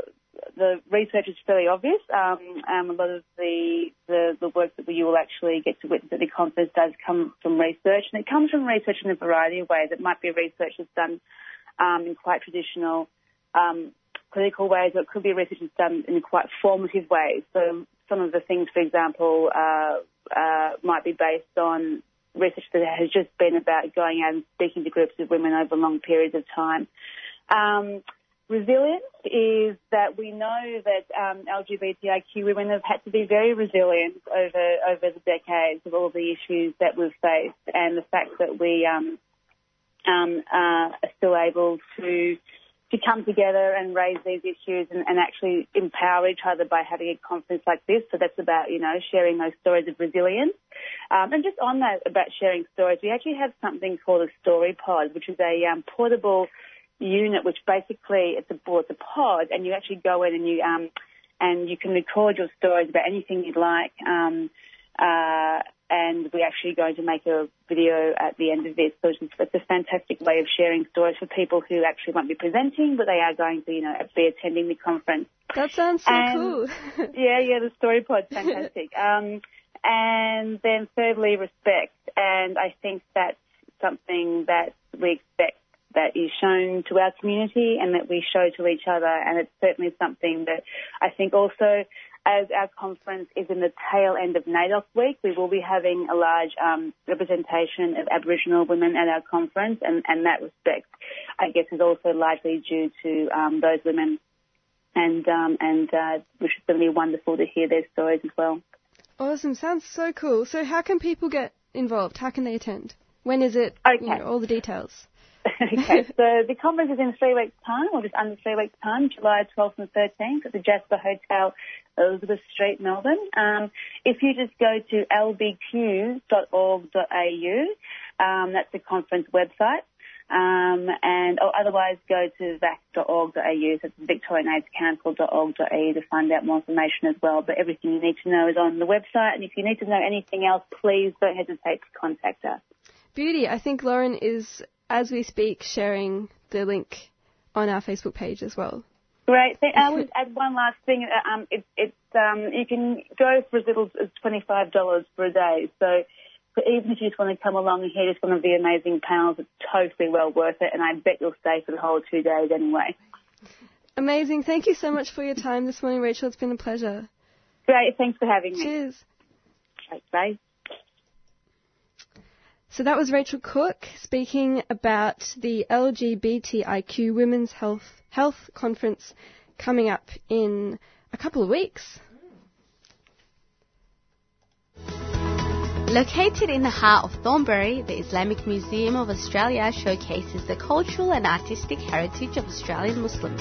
[SPEAKER 13] the research is fairly obvious. Um, um, a lot of the, the, the work that you will actually get to witness at the conference does come from research, and it comes from research in a variety of ways. It might be research that's done um, in quite traditional um, clinical ways, or it could be research that's done in quite formative ways. So some of the things, for example, uh, uh, might be based on research that has just been about going out and speaking to groups of women over long periods of time. Um, resilience is that we know that um, LGBTIQ women have had to be very resilient over over the decades of all the issues that we've faced, and the fact that we um, um, uh, are still able to to come together and raise these issues and, and actually empower each other by having a conference like this. So that's about, you know, sharing those stories of resilience. Um, and just on that about sharing stories, we actually have something called a story pod, which is a um, portable unit, which basically it's a, well, it's a pod, and you actually go in and you um, and you can record your stories about anything you'd like. Um, uh, and we're actually going to make a video at the end of this. So it's, it's a fantastic way of sharing stories for people who actually won't be presenting, but they are going to, you know, be attending the conference.
[SPEAKER 7] That sounds so
[SPEAKER 13] And-
[SPEAKER 7] cool.
[SPEAKER 13] yeah, yeah, the story pod's fantastic. um, and then thirdly, respect. And I think that's something that we expect that is shown to our community and that we show to each other. And it's certainly something that I think also as our conference is in the tail end of NAIDOC week, we will be having a large um, representation of Aboriginal women at our conference, and, and that respect, I guess, is also largely due to um, those women, and um, and uh, which is going to be wonderful to hear their stories as well.
[SPEAKER 7] Awesome. Sounds so cool. So, how can people get involved? How can they attend? When is it? You know, all the details.
[SPEAKER 13] okay, so the conference is in three weeks' time, or just under three weeks' time, July 12th and 13th at the Jasper Hotel, Elizabeth Street, Melbourne. Um, if you just go to lbq.org.au, um, that's the conference website. Um, and or otherwise go to vac.org.au, so it's victorianaidscouncil.org.au to find out more information as well. But everything you need to know is on the website, and if you need to know anything else, please don't hesitate to contact us.
[SPEAKER 7] Beauty. I think Lauren is, as we speak, sharing the link on our Facebook page as well.
[SPEAKER 13] Great. I would add one last thing. Uh, Um, it, it's um, you can go for as little as twenty five dollars for a day. So, but even if you just want to come along and hear just one of the amazing panels, it's totally well worth it. And I bet you'll stay for the whole two days anyway.
[SPEAKER 7] Amazing. Thank you so much for your time this morning, Rachel. It's been a pleasure.
[SPEAKER 13] Great. Thanks for having me.
[SPEAKER 7] Cheers.
[SPEAKER 13] Right, bye.
[SPEAKER 7] So that was Rachel Cook speaking about the LGBTIQ Women's Health Health Conference coming up in a couple of weeks.
[SPEAKER 14] Located in the heart of Thornbury, the Islamic Museum of Australia showcases the cultural and artistic heritage of Australian Muslims.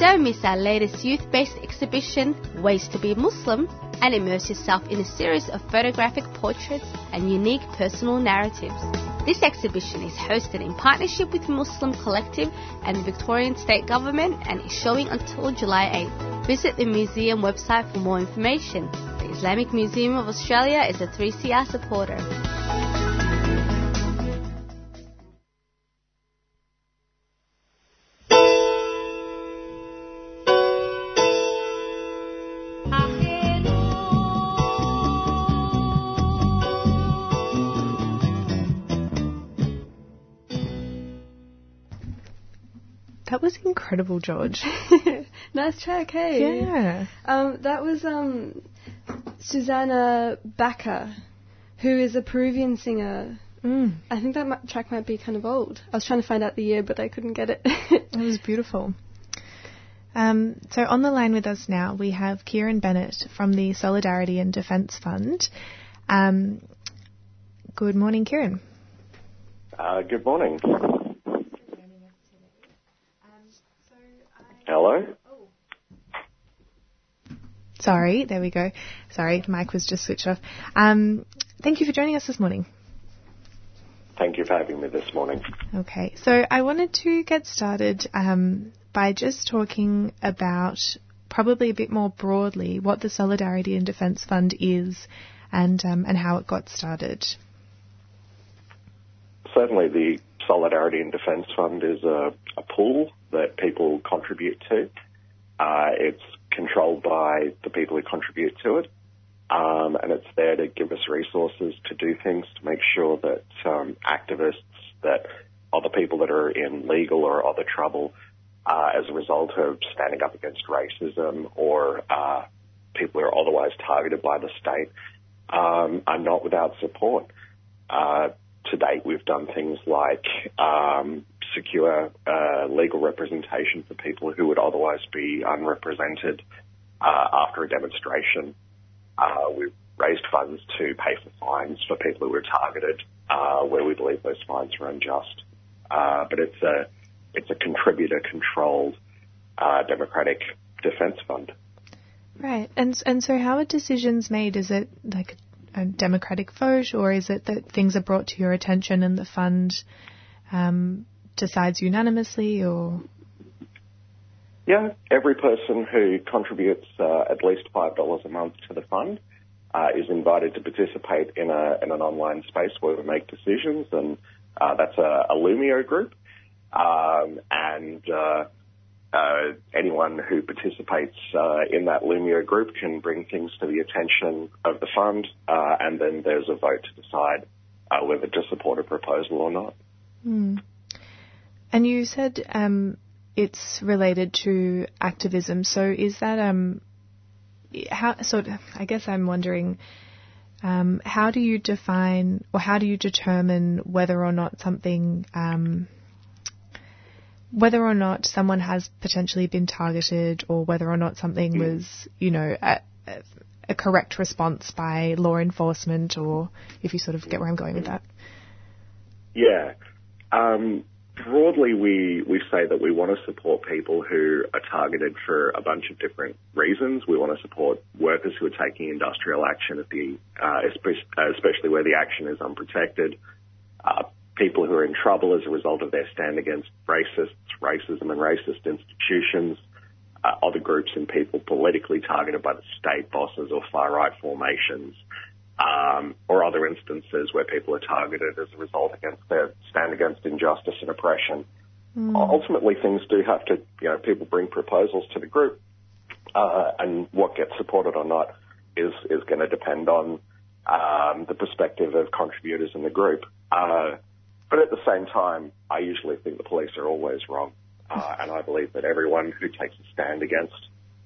[SPEAKER 14] Don't miss our latest youth based exhibition, Ways to Be Muslim, and immerse yourself in a series of photographic portraits and unique personal narratives. This exhibition is hosted in partnership with Muslim Collective and the Victorian State Government and is showing until July 8th. Visit the museum website for more information. Islamic Museum of Australia is a 3CR supporter.
[SPEAKER 3] That was incredible, George.
[SPEAKER 7] nice track, hey?
[SPEAKER 3] Yeah.
[SPEAKER 7] Um, that was um, Susana Baca, who is a Peruvian singer.
[SPEAKER 3] Mm.
[SPEAKER 7] I think that mi- track might be kind of old. I was trying to find out the year, but I couldn't get it.
[SPEAKER 3] It was beautiful. Um, so on the line with us now, we have Kieran Bennett from the Solidarity and Defence Fund. Um, good morning, Kieran.
[SPEAKER 15] Uh, good morning. Hello?
[SPEAKER 3] Sorry, there we go. Sorry, mic was just switched off. Um, thank you for joining us this morning.
[SPEAKER 15] Thank you for having me this morning.
[SPEAKER 3] Okay, so I wanted to get started um, by just talking about probably a bit more broadly what the Solidarity and Defence Fund is and um, and how it got started.
[SPEAKER 15] Certainly, the Solidarity and Defence Fund is a, a pool that people contribute to. Uh, it's controlled by the people who contribute to it, um, and it's there to give us resources to do things to make sure that um, activists, that other people that are in legal or other trouble uh, as a result of standing up against racism or uh, people who are otherwise targeted by the state, um, are not without support. Uh, to date, we've done things like um, secure uh, legal representation for people who would otherwise be unrepresented uh, after a demonstration. Uh, we've raised funds to pay for fines for people who were targeted uh, where we believe those fines were unjust. Uh, but it's a it's a contributor controlled uh, democratic defence fund.
[SPEAKER 3] Right, and and so how are decisions made? Is it like a democratic vote, or is it that things are brought to your attention and the fund um, decides unanimously, or
[SPEAKER 15] Yeah, every person who contributes uh, at least five dollars a month to the fund uh, is invited to participate in a in an online space where we make decisions, and uh, that's a, a Loomio group, um, and uh, uh, anyone who participates uh, in that Loomio group can bring things to the attention of the fund, uh, and then there's a vote to decide uh, whether to support a proposal or not.
[SPEAKER 3] Hmm. And you said um, it's related to activism. So is that um, how? So I guess I'm wondering. Um, how do you define or how do you determine whether or not something, um, whether or not someone has potentially been targeted or whether or not something was, you know, a, a- a correct response by law enforcement or if you sort of get where I'm going with that?
[SPEAKER 15] Yeah. Um, broadly, we, we say that we want to support people who are targeted for a bunch of different reasons. We want to support workers who are taking industrial action at the, uh, especially, especially where the action is unprotected. Uh, people who are in trouble as a result of their stand against racists, racism and racist institutions. Uh, other groups and people politically targeted by the state bosses or far right formations um, or other instances where people are targeted as a result against their stand against injustice and oppression. Ultimately, things do have to, you know, people bring proposals to the group, uh, and what gets supported or not is is going to depend on um, the perspective of contributors in the group. Uh, but at the same time, I usually think the police are always wrong, uh, and I believe that everyone who takes a stand against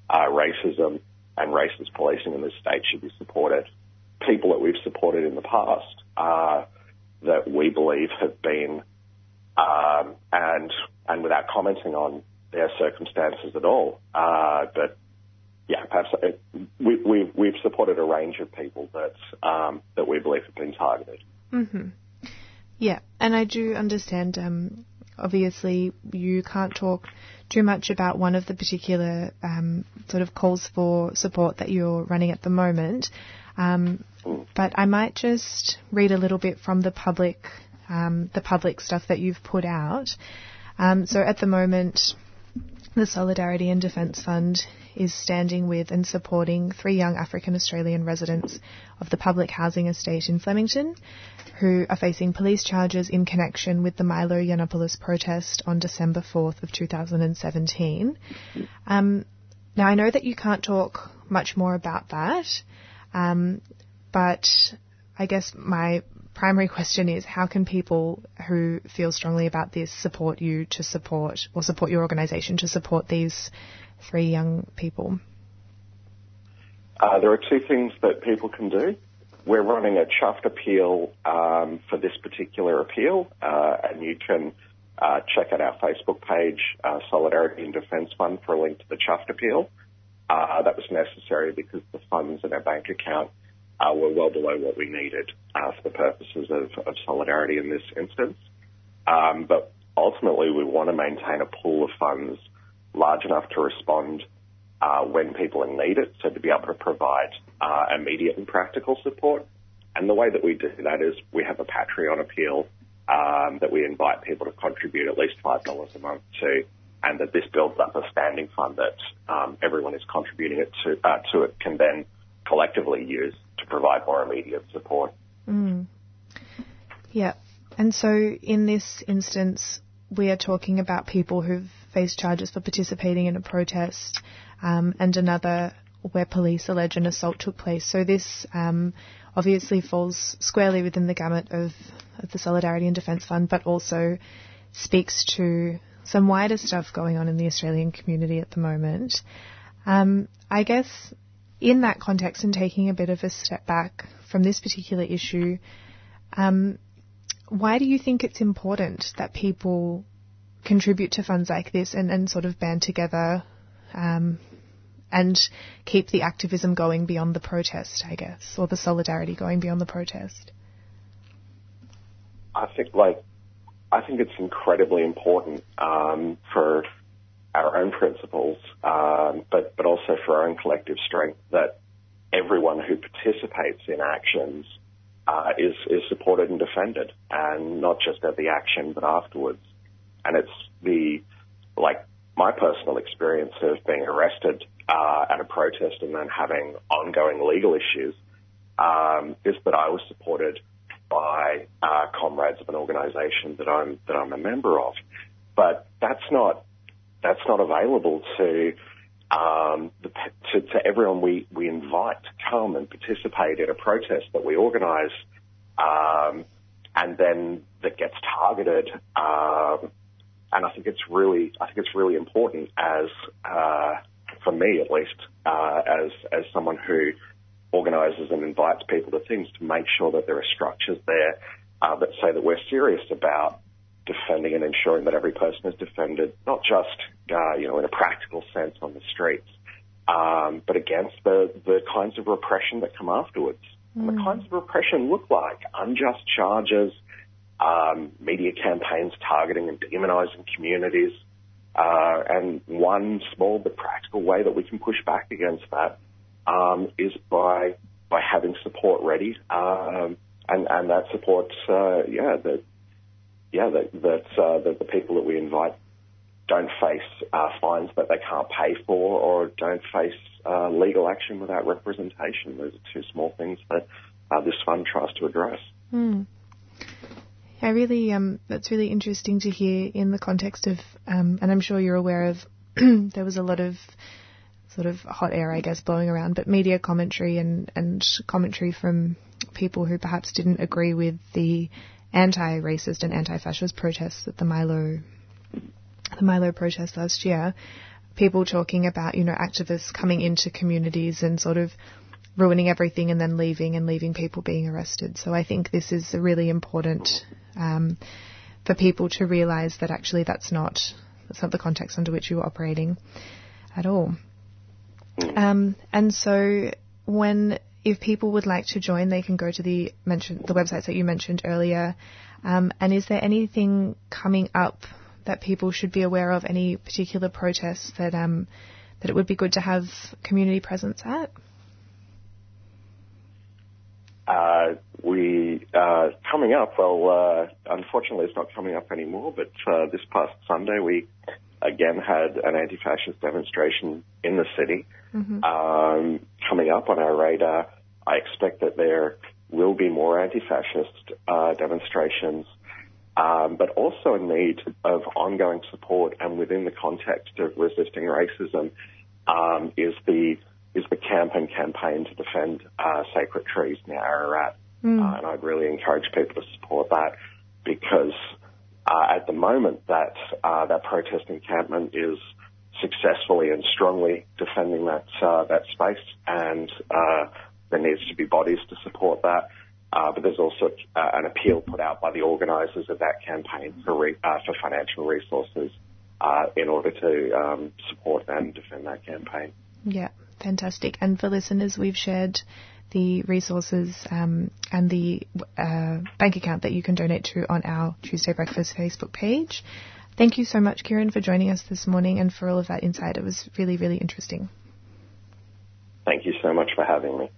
[SPEAKER 15] uh, racism and racist policing in this state should be supported. People that we've supported in the past uh, that we believe have been, um, and and without commenting on their circumstances at all, uh, but yeah, perhaps it, we, we, we've supported a range of people that um, that we believe have been targeted.
[SPEAKER 3] hmm Yeah, and I do understand. Um, obviously, you can't talk too much about one of the particular um, sort of calls for support that you're running at the moment. Um, but I might just read a little bit from the public, um, the public stuff that you've put out. Um, so at the moment, the Solidarity and Defence Fund is standing with and supporting three young African Australian residents of the public housing estate in Flemington who are facing police charges in connection with the Milo Yiannopoulos protest on December 4th of 2017. Um, now I know that you can't talk much more about that, um, but I guess my primary question is how can people who feel strongly about this support you to support or support your organisation to support these three young people?
[SPEAKER 15] Uh, there are two things that people can do. We're running a chuffed appeal um, for this particular appeal, uh, and you can uh, check out our Facebook page, uh, Solidarity and Defence Fund, for a link to the Chuffed appeal. Uh, that was necessary because the funds in our bank account uh, were well below what we needed uh, for the purposes of, solidarity in this instance. Um, but ultimately, we want to maintain a pool of funds large enough to respond uh, when people need it, so to be able to provide uh, immediate and practical support. And the way that we do that is we have a Patreon appeal um, that we invite people to contribute at least $5 a month to, and that this builds up a standing fund that um, everyone is contributing it to, uh, to it can then collectively use to provide more immediate support.
[SPEAKER 3] Mm. Yeah. And so in this instance, we are talking about people who've faced charges for participating in a protest um, and another where police allege an assault took place. So this um, obviously falls squarely within the gamut of, of the Solidarity and Defence Fund, but also speaks to some wider stuff going on in the Australian community at the moment. Um, I guess in that context and taking a bit of a step back from this particular issue, um, why do you think it's important that people contribute to funds like this and, and sort of band together um, and keep the activism going beyond the protest, I guess, or the solidarity going beyond the protest?
[SPEAKER 15] I think like I think it's incredibly important um, for our own principles, um, but but also for our own collective strength that everyone who participates in actions uh, is is supported and defended, and not just at the action but afterwards. And it's the like my personal experience of being arrested uh, at a protest and then having ongoing legal issues um, is that I was supported by uh, comrades of an organisation that I'm that I'm a member of, but that's not that's not available to um, the, to, to everyone we, we invite to come and participate in a protest that we organise, um, and then that gets targeted. Um, and I think it's really I think it's really important as uh, for me at least uh, as as someone who organises and invites people to things to make sure that there are structures there uh, that say that we're serious about defending and ensuring that every person is defended, not just uh, you know in a practical sense on the streets, um, but against the the kinds of repression that come afterwards. And the kinds of repression look like unjust charges, um, media campaigns targeting and demonising communities. Uh, and one small but practical way that we can push back against that um, is by by having support ready, um, and and that support, uh, yeah, that yeah that that, uh, that the people that we invite don't face uh, fines that they can't pay for, or don't face uh, legal action without representation. Those are two small things that uh, this fund tries to address.
[SPEAKER 3] Hmm. I really, um, that's really interesting to hear in the context of, um, and I'm sure you're aware of, there was a lot of sort of hot air, I guess, blowing around, but media commentary and, and commentary from people who perhaps didn't agree with the anti-racist and anti-fascist protests at the Milo, the Milo protest last year. People talking about, you know, activists coming into communities and sort of ruining everything and then leaving and leaving people being arrested. So I think this is really important um, for people to realise that actually that's not that's not the context under which you are operating at all. Um, and so when if people would like to join, they can go to the mention the websites that you mentioned earlier. Um, and is there anything coming up that people should be aware of? Any particular protests that um, that it would be good to have community presence at?
[SPEAKER 15] Uh, we uh, coming up. Well, uh, unfortunately, it's not coming up anymore. But uh, this past Sunday, we again had an anti-fascist demonstration in the city.
[SPEAKER 3] Mm-hmm.
[SPEAKER 15] Um, coming up on our radar, I expect that there will be more anti-fascist uh, demonstrations, um, but also a need of ongoing support. And within the context of resisting racism, um, is the is the camp and campaign to defend uh, sacred trees near Ararat.
[SPEAKER 3] Mm.
[SPEAKER 15] Uh, and I'd really encourage people to support that because uh, at the moment that uh, that protest encampment is successfully and strongly defending that uh, that space, and uh, there needs to be bodies to support that. Uh, but there's also uh, an appeal put out by the organisers of that campaign for re- for financial resources in order to um, support and defend that campaign.
[SPEAKER 3] Yeah, fantastic. And for listeners, we've shared the resources um, and the uh, bank account that you can donate to on our Tuesday Breakfast Facebook page. Thank you so much, Kieran, for joining us this morning and for all of that insight. It was really, really interesting.
[SPEAKER 15] Thank you so much for having me.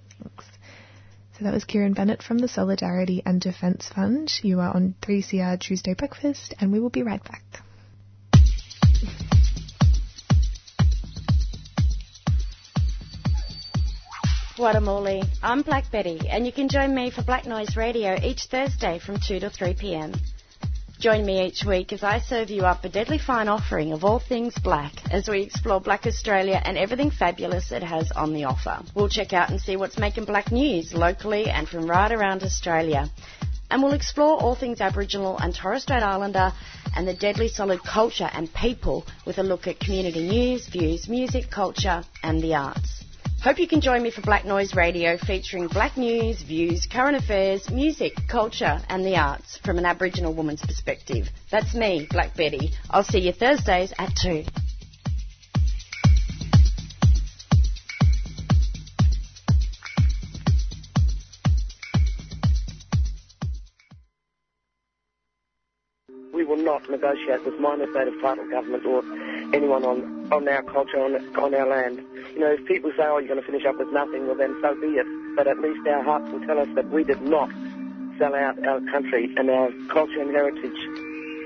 [SPEAKER 3] So that was Kieran Bennett from the Solidarity and Defence Fund. You are on 3CR Tuesday Breakfast, and we will be right back.
[SPEAKER 16] Guatemala. I'm Black Betty, and you can join me for Black Noise Radio each Thursday from 2 to 3 pm. Join me each week as I serve you up a deadly fine offering of all things black as we explore Black Australia and everything fabulous it has on the offer. We'll check out and see what's making black news locally and from right around Australia. And we'll explore all things Aboriginal and Torres Strait Islander and the deadly solid culture and people with a look at community news, views, music, culture, and the arts. Hope you can join me for Black Noise Radio featuring black news, views, current affairs, music, culture and the arts from an Aboriginal woman's perspective. That's me, Black Betty. I'll see you Thursdays at 2.
[SPEAKER 17] Not negotiate with minor state of title government or anyone on, on our culture, on, on our land. You know, if people say, oh, you're going to finish up with nothing, well then so be it. But at least our hearts will tell us that we did not sell out our country and our culture and heritage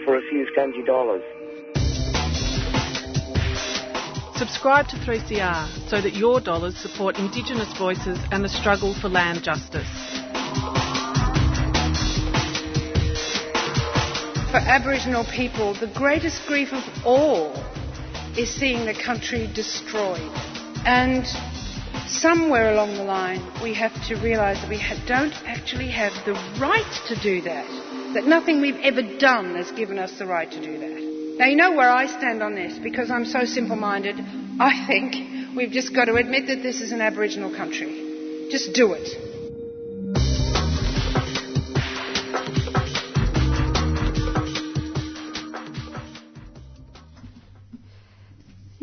[SPEAKER 17] for a few scungy dollars.
[SPEAKER 18] Subscribe to 3CR so that your dollars support Indigenous voices and the struggle for land justice.
[SPEAKER 19] For Aboriginal people, the greatest grief of all is seeing the country destroyed. And somewhere along the line, we have to realise that we don't actually have the right to do that. That nothing we've ever done has given us the right to do that. Now, you know where I stand on this because I'm so simple minded. I think we've just got to admit that this is an Aboriginal country. Just do it.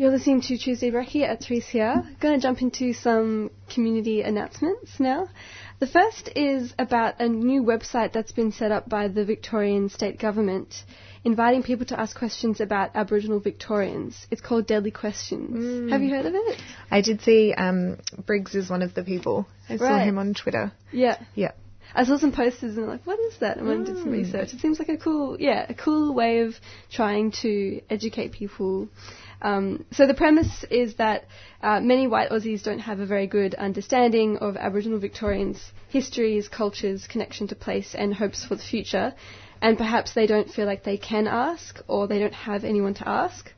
[SPEAKER 7] You're listening to Tuesday Brekkie at 3CR. Going to jump into some community announcements now. The first is about a new website that's been set up by the Victorian State Government, inviting people to ask questions about Aboriginal Victorians. It's called Deadly Questions. Have you heard of it?
[SPEAKER 3] I did see um, Briggs is one of the people. I saw him on Twitter.
[SPEAKER 7] Yeah.
[SPEAKER 3] Yeah.
[SPEAKER 7] I saw some posters and I'm like, what is that? And went and did some research. It seems like a cool, yeah, a cool way of trying to educate people. Um, so the premise is that uh, many white Aussies don't have a very good understanding of Aboriginal Victorians' histories, cultures, connection to place, and hopes for the future, and perhaps they don't feel like they can ask or they don't have anyone to ask.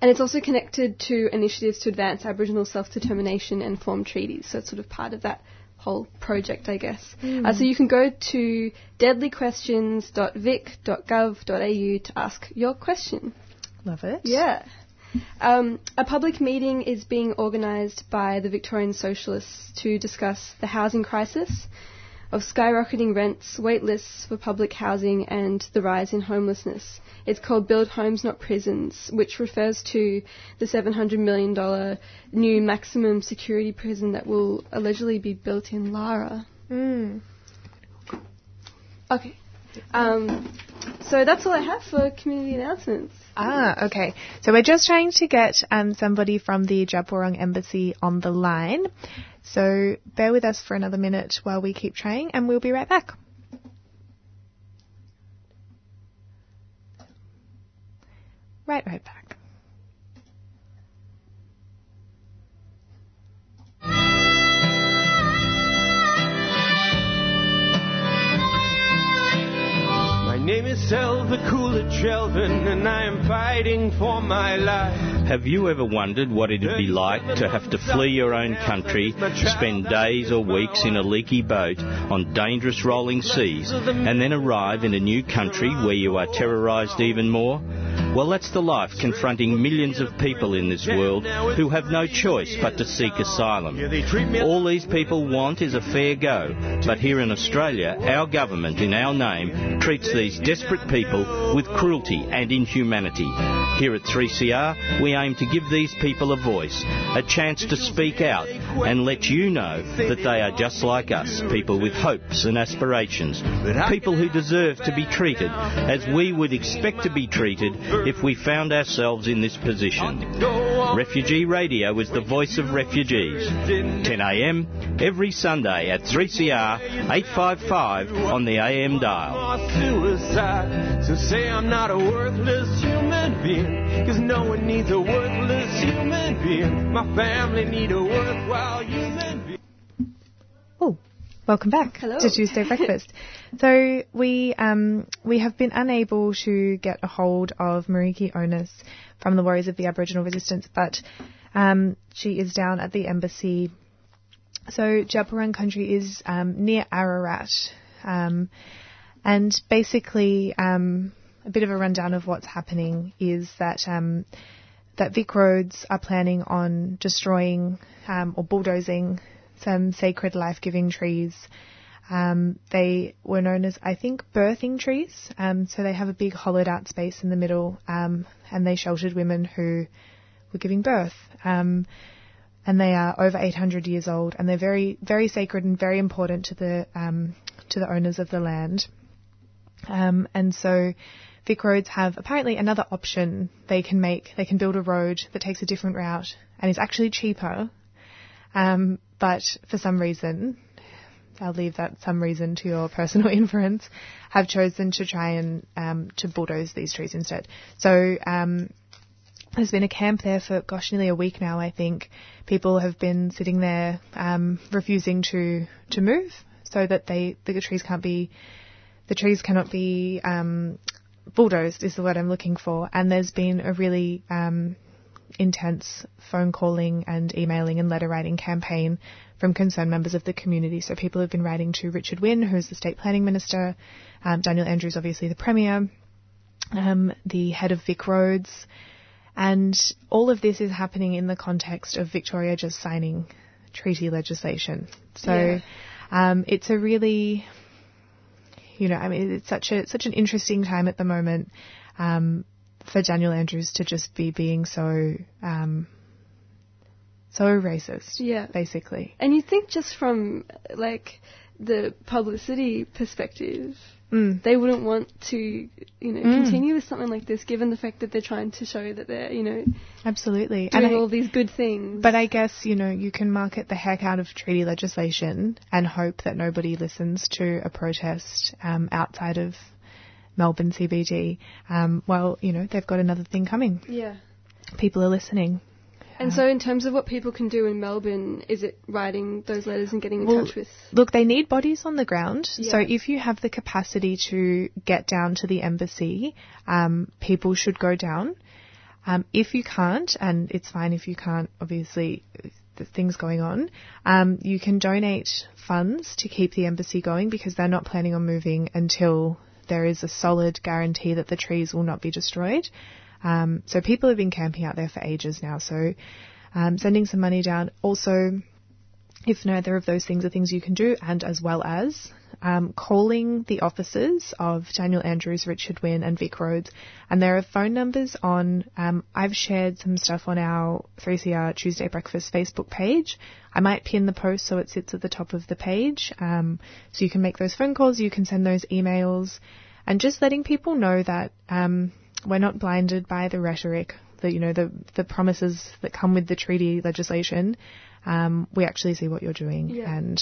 [SPEAKER 7] And it's also connected to initiatives to advance Aboriginal self-determination and form treaties. So it's sort of part of that whole project, I guess.
[SPEAKER 3] Mm.
[SPEAKER 7] Uh, so you can go to deadlyquestions.vic.gov.au to ask your question.
[SPEAKER 3] Love it.
[SPEAKER 7] Yeah. Um, a public meeting is being organised by the Victorian Socialists to discuss the housing crisis of skyrocketing rents, wait lists for public housing, and the rise in homelessness. It's called Build Homes Not Prisons, which refers to the $700 million new maximum security prison that will allegedly be built in Lara.
[SPEAKER 3] Mm.
[SPEAKER 7] Okay. Um, so that's all I have for community announcements.
[SPEAKER 3] Ah, okay. So we're just trying to get um, somebody from the Djab Wurrung Embassy on the line. So bear with us for another minute while we keep trying, and we'll be right back. Right, right back.
[SPEAKER 9] My name is Selva Jelvin, and I am fighting for my life.
[SPEAKER 20] Have you ever wondered what it'd be like to have to flee your own country, spend days or weeks in a leaky boat on dangerous rolling seas, and then arrive in a new country where you are terrorised even more? Well, that's the life confronting millions of people in this world who have no choice but to seek asylum. All these people want is a fair go, but here in Australia, our government, in our name, treats these desperate people with cruelty and inhumanity. Here at 3CR, we aim to give these people a voice, a chance to speak out, and let you know that they are just like us, people with hopes and aspirations, people who deserve to be treated as we would expect to be treated if we found ourselves in this position. Refugee Radio is the voice of refugees. 10am every Sunday at 3CR 855 on the AM dial.
[SPEAKER 9] say I'm not a worthless human being. Cause no one needs a worthless human being. My family need a worthwhile human being.
[SPEAKER 3] Oh, welcome back
[SPEAKER 7] Hello.
[SPEAKER 3] to Tuesday Breakfast. So we um, we have been unable to get a hold of Meriki Onus from the Warriors of the Aboriginal Resistance, but um, she is down at the embassy. So Djab Wurrung country is um, near Ararat, um, and basically um, a bit of a rundown of what's happening is that. Um, that Vic Roads are planning on destroying um, or bulldozing some sacred life-giving trees. Um, they were known as, I think, birthing trees. Um, so they have a big hollowed-out space in the middle, um, and they sheltered women who were giving birth. Um, and they are over 800 years old, and they're very, very sacred and very important to the um, to the owners of the land. Um, and so Vic Roads have apparently another option they can make. They can build a road that takes a different route and is actually cheaper. Um, but for some reason, I'll leave that some reason to your personal inference, have chosen to try and um, to bulldoze these trees instead. So um, there's been a camp there for gosh nearly a week now. I think people have been sitting there um, refusing to to move so that they the trees can't be the trees cannot be um, bulldozed is the word I'm looking for. And there's been a really um, intense phone calling and emailing and letter writing campaign from concerned members of the community. So people have been writing to Richard Wynne, who's the state planning minister, um, Daniel Andrews, obviously the premier, um, the head of Vic Roads, and all of this is happening in the context of Victoria just signing treaty legislation. So
[SPEAKER 7] Yeah.
[SPEAKER 3] um, it's a really you know, I mean, it's such a such an interesting time at the moment um, for Daniel Andrews to just be being so um, so racist.
[SPEAKER 7] Yeah.
[SPEAKER 3] basically.
[SPEAKER 7] And you think just from like the publicity perspective,
[SPEAKER 3] Mm.
[SPEAKER 7] they wouldn't want to, you know,
[SPEAKER 3] Mm.
[SPEAKER 7] continue with something like this, given the fact that they're trying to show that they're, you know,
[SPEAKER 3] Absolutely.
[SPEAKER 7] doing
[SPEAKER 3] I-
[SPEAKER 7] all these good things.
[SPEAKER 3] But I guess, you know, you can market the heck out of treaty legislation and hope that nobody listens to a protest um, outside of Melbourne CBD. Um, well, you know, they've got another thing coming.
[SPEAKER 7] yeah.
[SPEAKER 3] People are listening.
[SPEAKER 7] And so, in terms of what people can do in Melbourne, is it writing those letters and getting in
[SPEAKER 3] Well,
[SPEAKER 7] touch with?
[SPEAKER 3] Look, they need bodies on the ground. So if you have the capacity to get down to the embassy, um, people should go down. Um, if you can't, and it's fine if you can't, obviously, the things going on, um, you can donate funds to keep the embassy going because they're not planning on moving until there is a solid guarantee that the trees will not be destroyed. Um, so people have been camping out there for ages now. So um, sending some money down. Also, if neither of those things are things you can do, and as well as um, calling the offices of Daniel Andrews, Richard Wynne, and Vic Roads. And there are phone numbers on. Um, I've shared some stuff on our 3CR Tuesday Breakfast Facebook page. I might pin the post so it sits at the top of the page. Um, so you can make those phone calls, you can send those emails, and just letting people know that um, we're not blinded by the rhetoric, the you know the the promises that come with the treaty legislation. Um, we actually see what you're doing,
[SPEAKER 7] Yeah.
[SPEAKER 3] and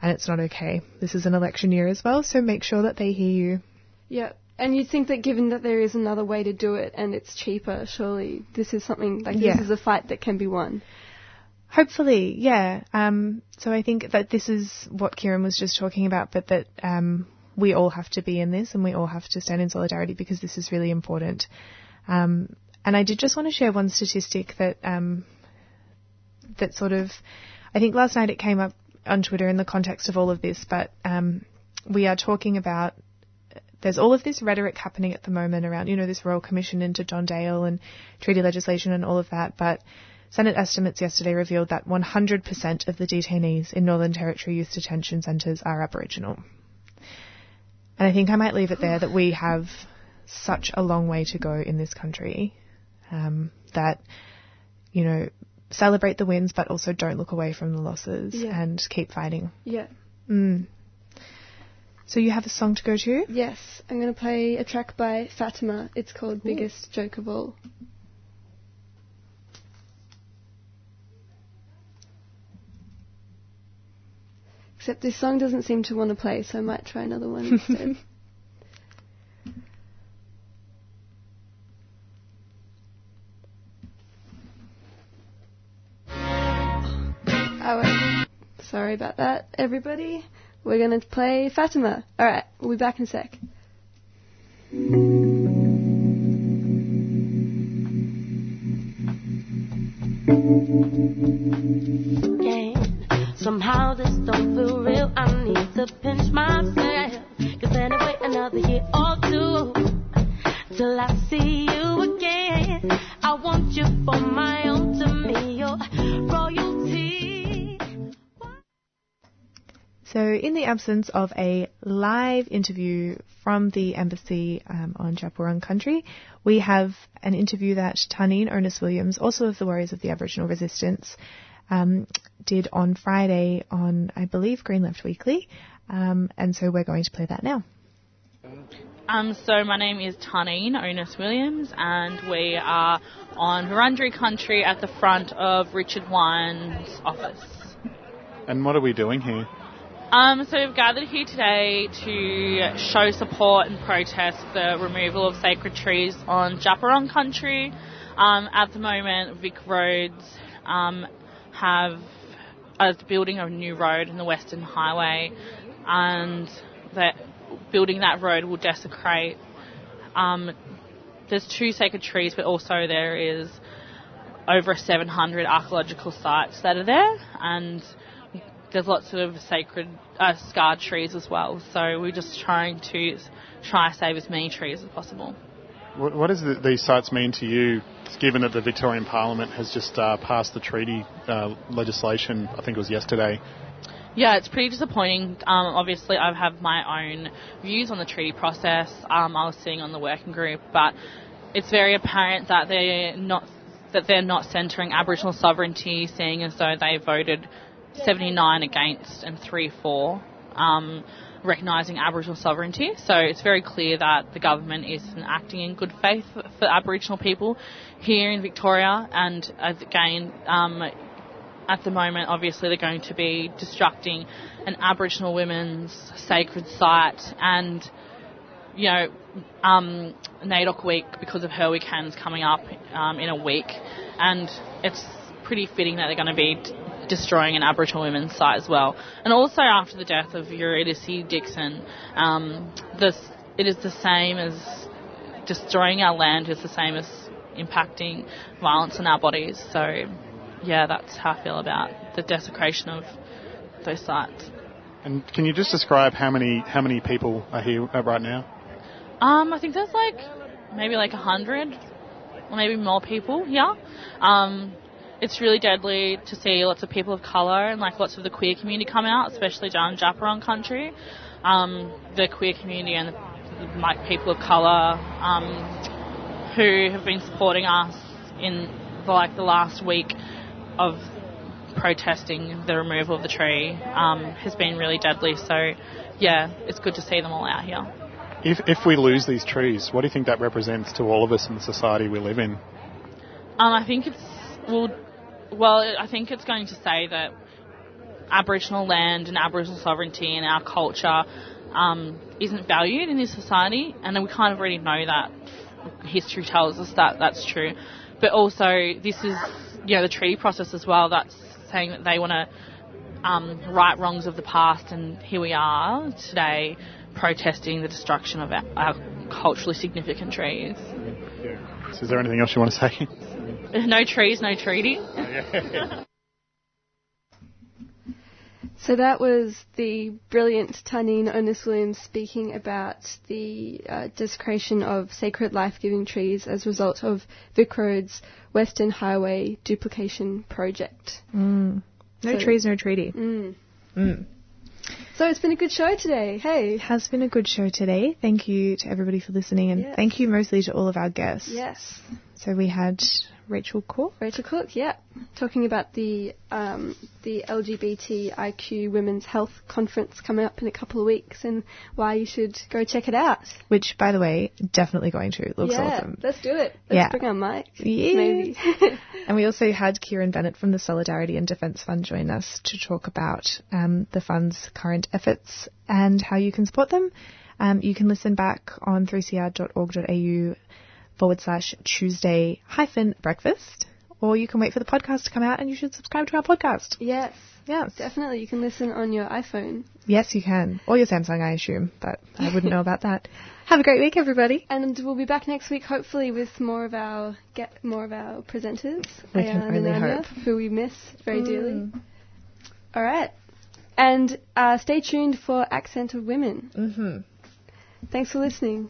[SPEAKER 3] and it's not okay. This is an election year as well, so make sure that they hear you.
[SPEAKER 7] Yeah. And you'd think that given that there is another way to do it and it's cheaper, surely this is something like
[SPEAKER 3] Yeah.
[SPEAKER 7] this is a fight that can be won.
[SPEAKER 3] Hopefully, yeah. Um, so I think that this is what Kieran was just talking about, but that um, we all have to be in this and we all have to stand in solidarity because this is really important. Um, and I did just want to share one statistic that um, that sort of, I think last night it came up on Twitter in the context of all of this, but um, we are talking about there's all of this rhetoric happening at the moment around, you know, this Royal Commission into Don Dale and treaty legislation and all of that, but Senate estimates yesterday revealed that 100% of the detainees in Northern Territory Youth Detention Centres are Aboriginal. And I think I might leave it there that we have such a long way to go in this country um, that, you know, celebrate the wins but also don't look away from the losses
[SPEAKER 7] Yeah.
[SPEAKER 3] and keep fighting.
[SPEAKER 7] Yeah.
[SPEAKER 3] Mm. So you have a song to go to?
[SPEAKER 7] Yes, I'm going to play a track by Fatima. It's called Biggest Joke of All. Except this song doesn't seem to want to play, so I might try another one instead. Oh, wait. Sorry about that, everybody. We're going to play Fatima. Alright, we'll be back in a sec.
[SPEAKER 21] again. Somehow this don't feel real. I need to pinch myself. Cause anyway, another year or two till I see you again. I want you for my own to me, your royalty.
[SPEAKER 3] So, in the absence of a live interview from the embassy um, on Djab Wurrung country, we have an interview that Tarneen Onus Williams, also of the Warriors of the Aboriginal Resistance, um, did on Friday on, I believe, Green Left Weekly. Um, and so we're going to play that now.
[SPEAKER 22] Um, so my name is Tarneen Onus Williams, and we are on Wurundjeri country at the front of Richard Wynne's office.
[SPEAKER 23] And what are we doing here?
[SPEAKER 22] Um, so we've gathered here today to show support and protest the removal of sacred trees on Djab Wurrung country. Um, at the moment, Vic Roads um, have are building a new road in the Western Highway, and that building that road will desecrate. Um, there's two sacred trees, but also there is over 700 archaeological sites that are there, and there's lots of sacred uh, scarred trees as well. So we're just trying to try save as many trees as possible.
[SPEAKER 23] What, what does the, these sites mean to you, given that the Victorian Parliament has just uh, passed the treaty uh, legislation, I think it was yesterday?
[SPEAKER 22] Yeah, it's pretty disappointing. Um, obviously, I have my own views on the treaty process. Um, I was sitting on the working group, but it's very apparent that they're not that they're not centering Aboriginal sovereignty, seeing as though they voted 79 against and 3 for. Um, recognising Aboriginal sovereignty, so it's very clear that the government isn't acting in good faith for, Aboriginal people here in Victoria. And again, um, at the moment, obviously, they're going to be destructing an Aboriginal women's sacred site and, you know, um, NAIDOC week because of her weekend's coming up um, in a week. And it's pretty fitting that they're going to be destroying an Aboriginal women's site as well. And also after the death of Eurydice Dixon, um, this, it is the same as destroying our land is the same as impacting violence on our bodies. So, yeah, that's how I feel about the desecration of those sites.
[SPEAKER 23] And can you just describe how many how many people are here right now?
[SPEAKER 22] Um, I think there's like maybe like a hundred or maybe more people here. Um, it's really deadly to see lots of people of colour and like lots of the queer community come out, especially down in Djab Wurrung country. Um, the queer community and the, like people of colour um, who have been supporting us in the, like the last week of protesting the removal of the tree um, has been really deadly. So yeah, it's good to see them all out here.
[SPEAKER 23] If if we lose these trees, what do you think that represents to all of us in the society we live in?
[SPEAKER 22] Um, I think it's well, well, I think it's going to say that Aboriginal land and Aboriginal sovereignty and our culture um, isn't valued in this society, and we kind of already know that. History tells us that that's true, but also this is you know the treaty process as well. That's saying that they want to um, right wrongs of the past, and here we are today protesting the destruction of our, our culturally significant trees.
[SPEAKER 23] Is there anything else you want to say?
[SPEAKER 22] No trees, no treaty.
[SPEAKER 7] So that was the brilliant Tarneen Onus Williams speaking about the uh, desecration of sacred life-giving trees as a result of Vic Roads Western Highway duplication project.
[SPEAKER 3] Mm. No
[SPEAKER 7] So-
[SPEAKER 3] trees, no treaty.
[SPEAKER 7] Mm.
[SPEAKER 3] Mm.
[SPEAKER 7] So it's been a good show today. Hey.
[SPEAKER 3] It has been a good show today. Thank you to everybody for listening, and
[SPEAKER 7] Yes.
[SPEAKER 3] thank you mostly to all of our guests.
[SPEAKER 7] Yes.
[SPEAKER 3] So we had Rachel Cook.
[SPEAKER 7] Rachel Cook, yeah, talking about the um, the LGBTIQ Women's Health Conference coming up in a couple of weeks and why you should go check it out.
[SPEAKER 3] Which, by the way, definitely going to. It looks
[SPEAKER 7] yeah,
[SPEAKER 3] awesome.
[SPEAKER 7] let's do it. Let's
[SPEAKER 3] Yeah.
[SPEAKER 7] bring on Mike.
[SPEAKER 3] Yeah.
[SPEAKER 7] Maybe.
[SPEAKER 3] And we also had Kieran Bennett from the Solidarity and Defence Fund join us to talk about um, the fund's current efforts and how you can support them. Um, you can listen back on 3cr.org.au forward slash Tuesday hyphen breakfast, or you can wait for the podcast to come out and you should subscribe to our podcast.
[SPEAKER 7] yes.
[SPEAKER 3] Yes.
[SPEAKER 7] Definitely. You can listen on your iPhone.
[SPEAKER 3] Yes, you can. Or your Samsung, I assume, but I wouldn't know about that. Have a great week, everybody.
[SPEAKER 7] And we'll be back next week, hopefully, with more of our get more of our presenters,
[SPEAKER 3] We can only hope.
[SPEAKER 7] who we miss very dearly.
[SPEAKER 3] Mm.
[SPEAKER 7] All right, and uh, stay tuned for Accent of Women.
[SPEAKER 3] Mm-hmm.
[SPEAKER 7] Thanks for listening.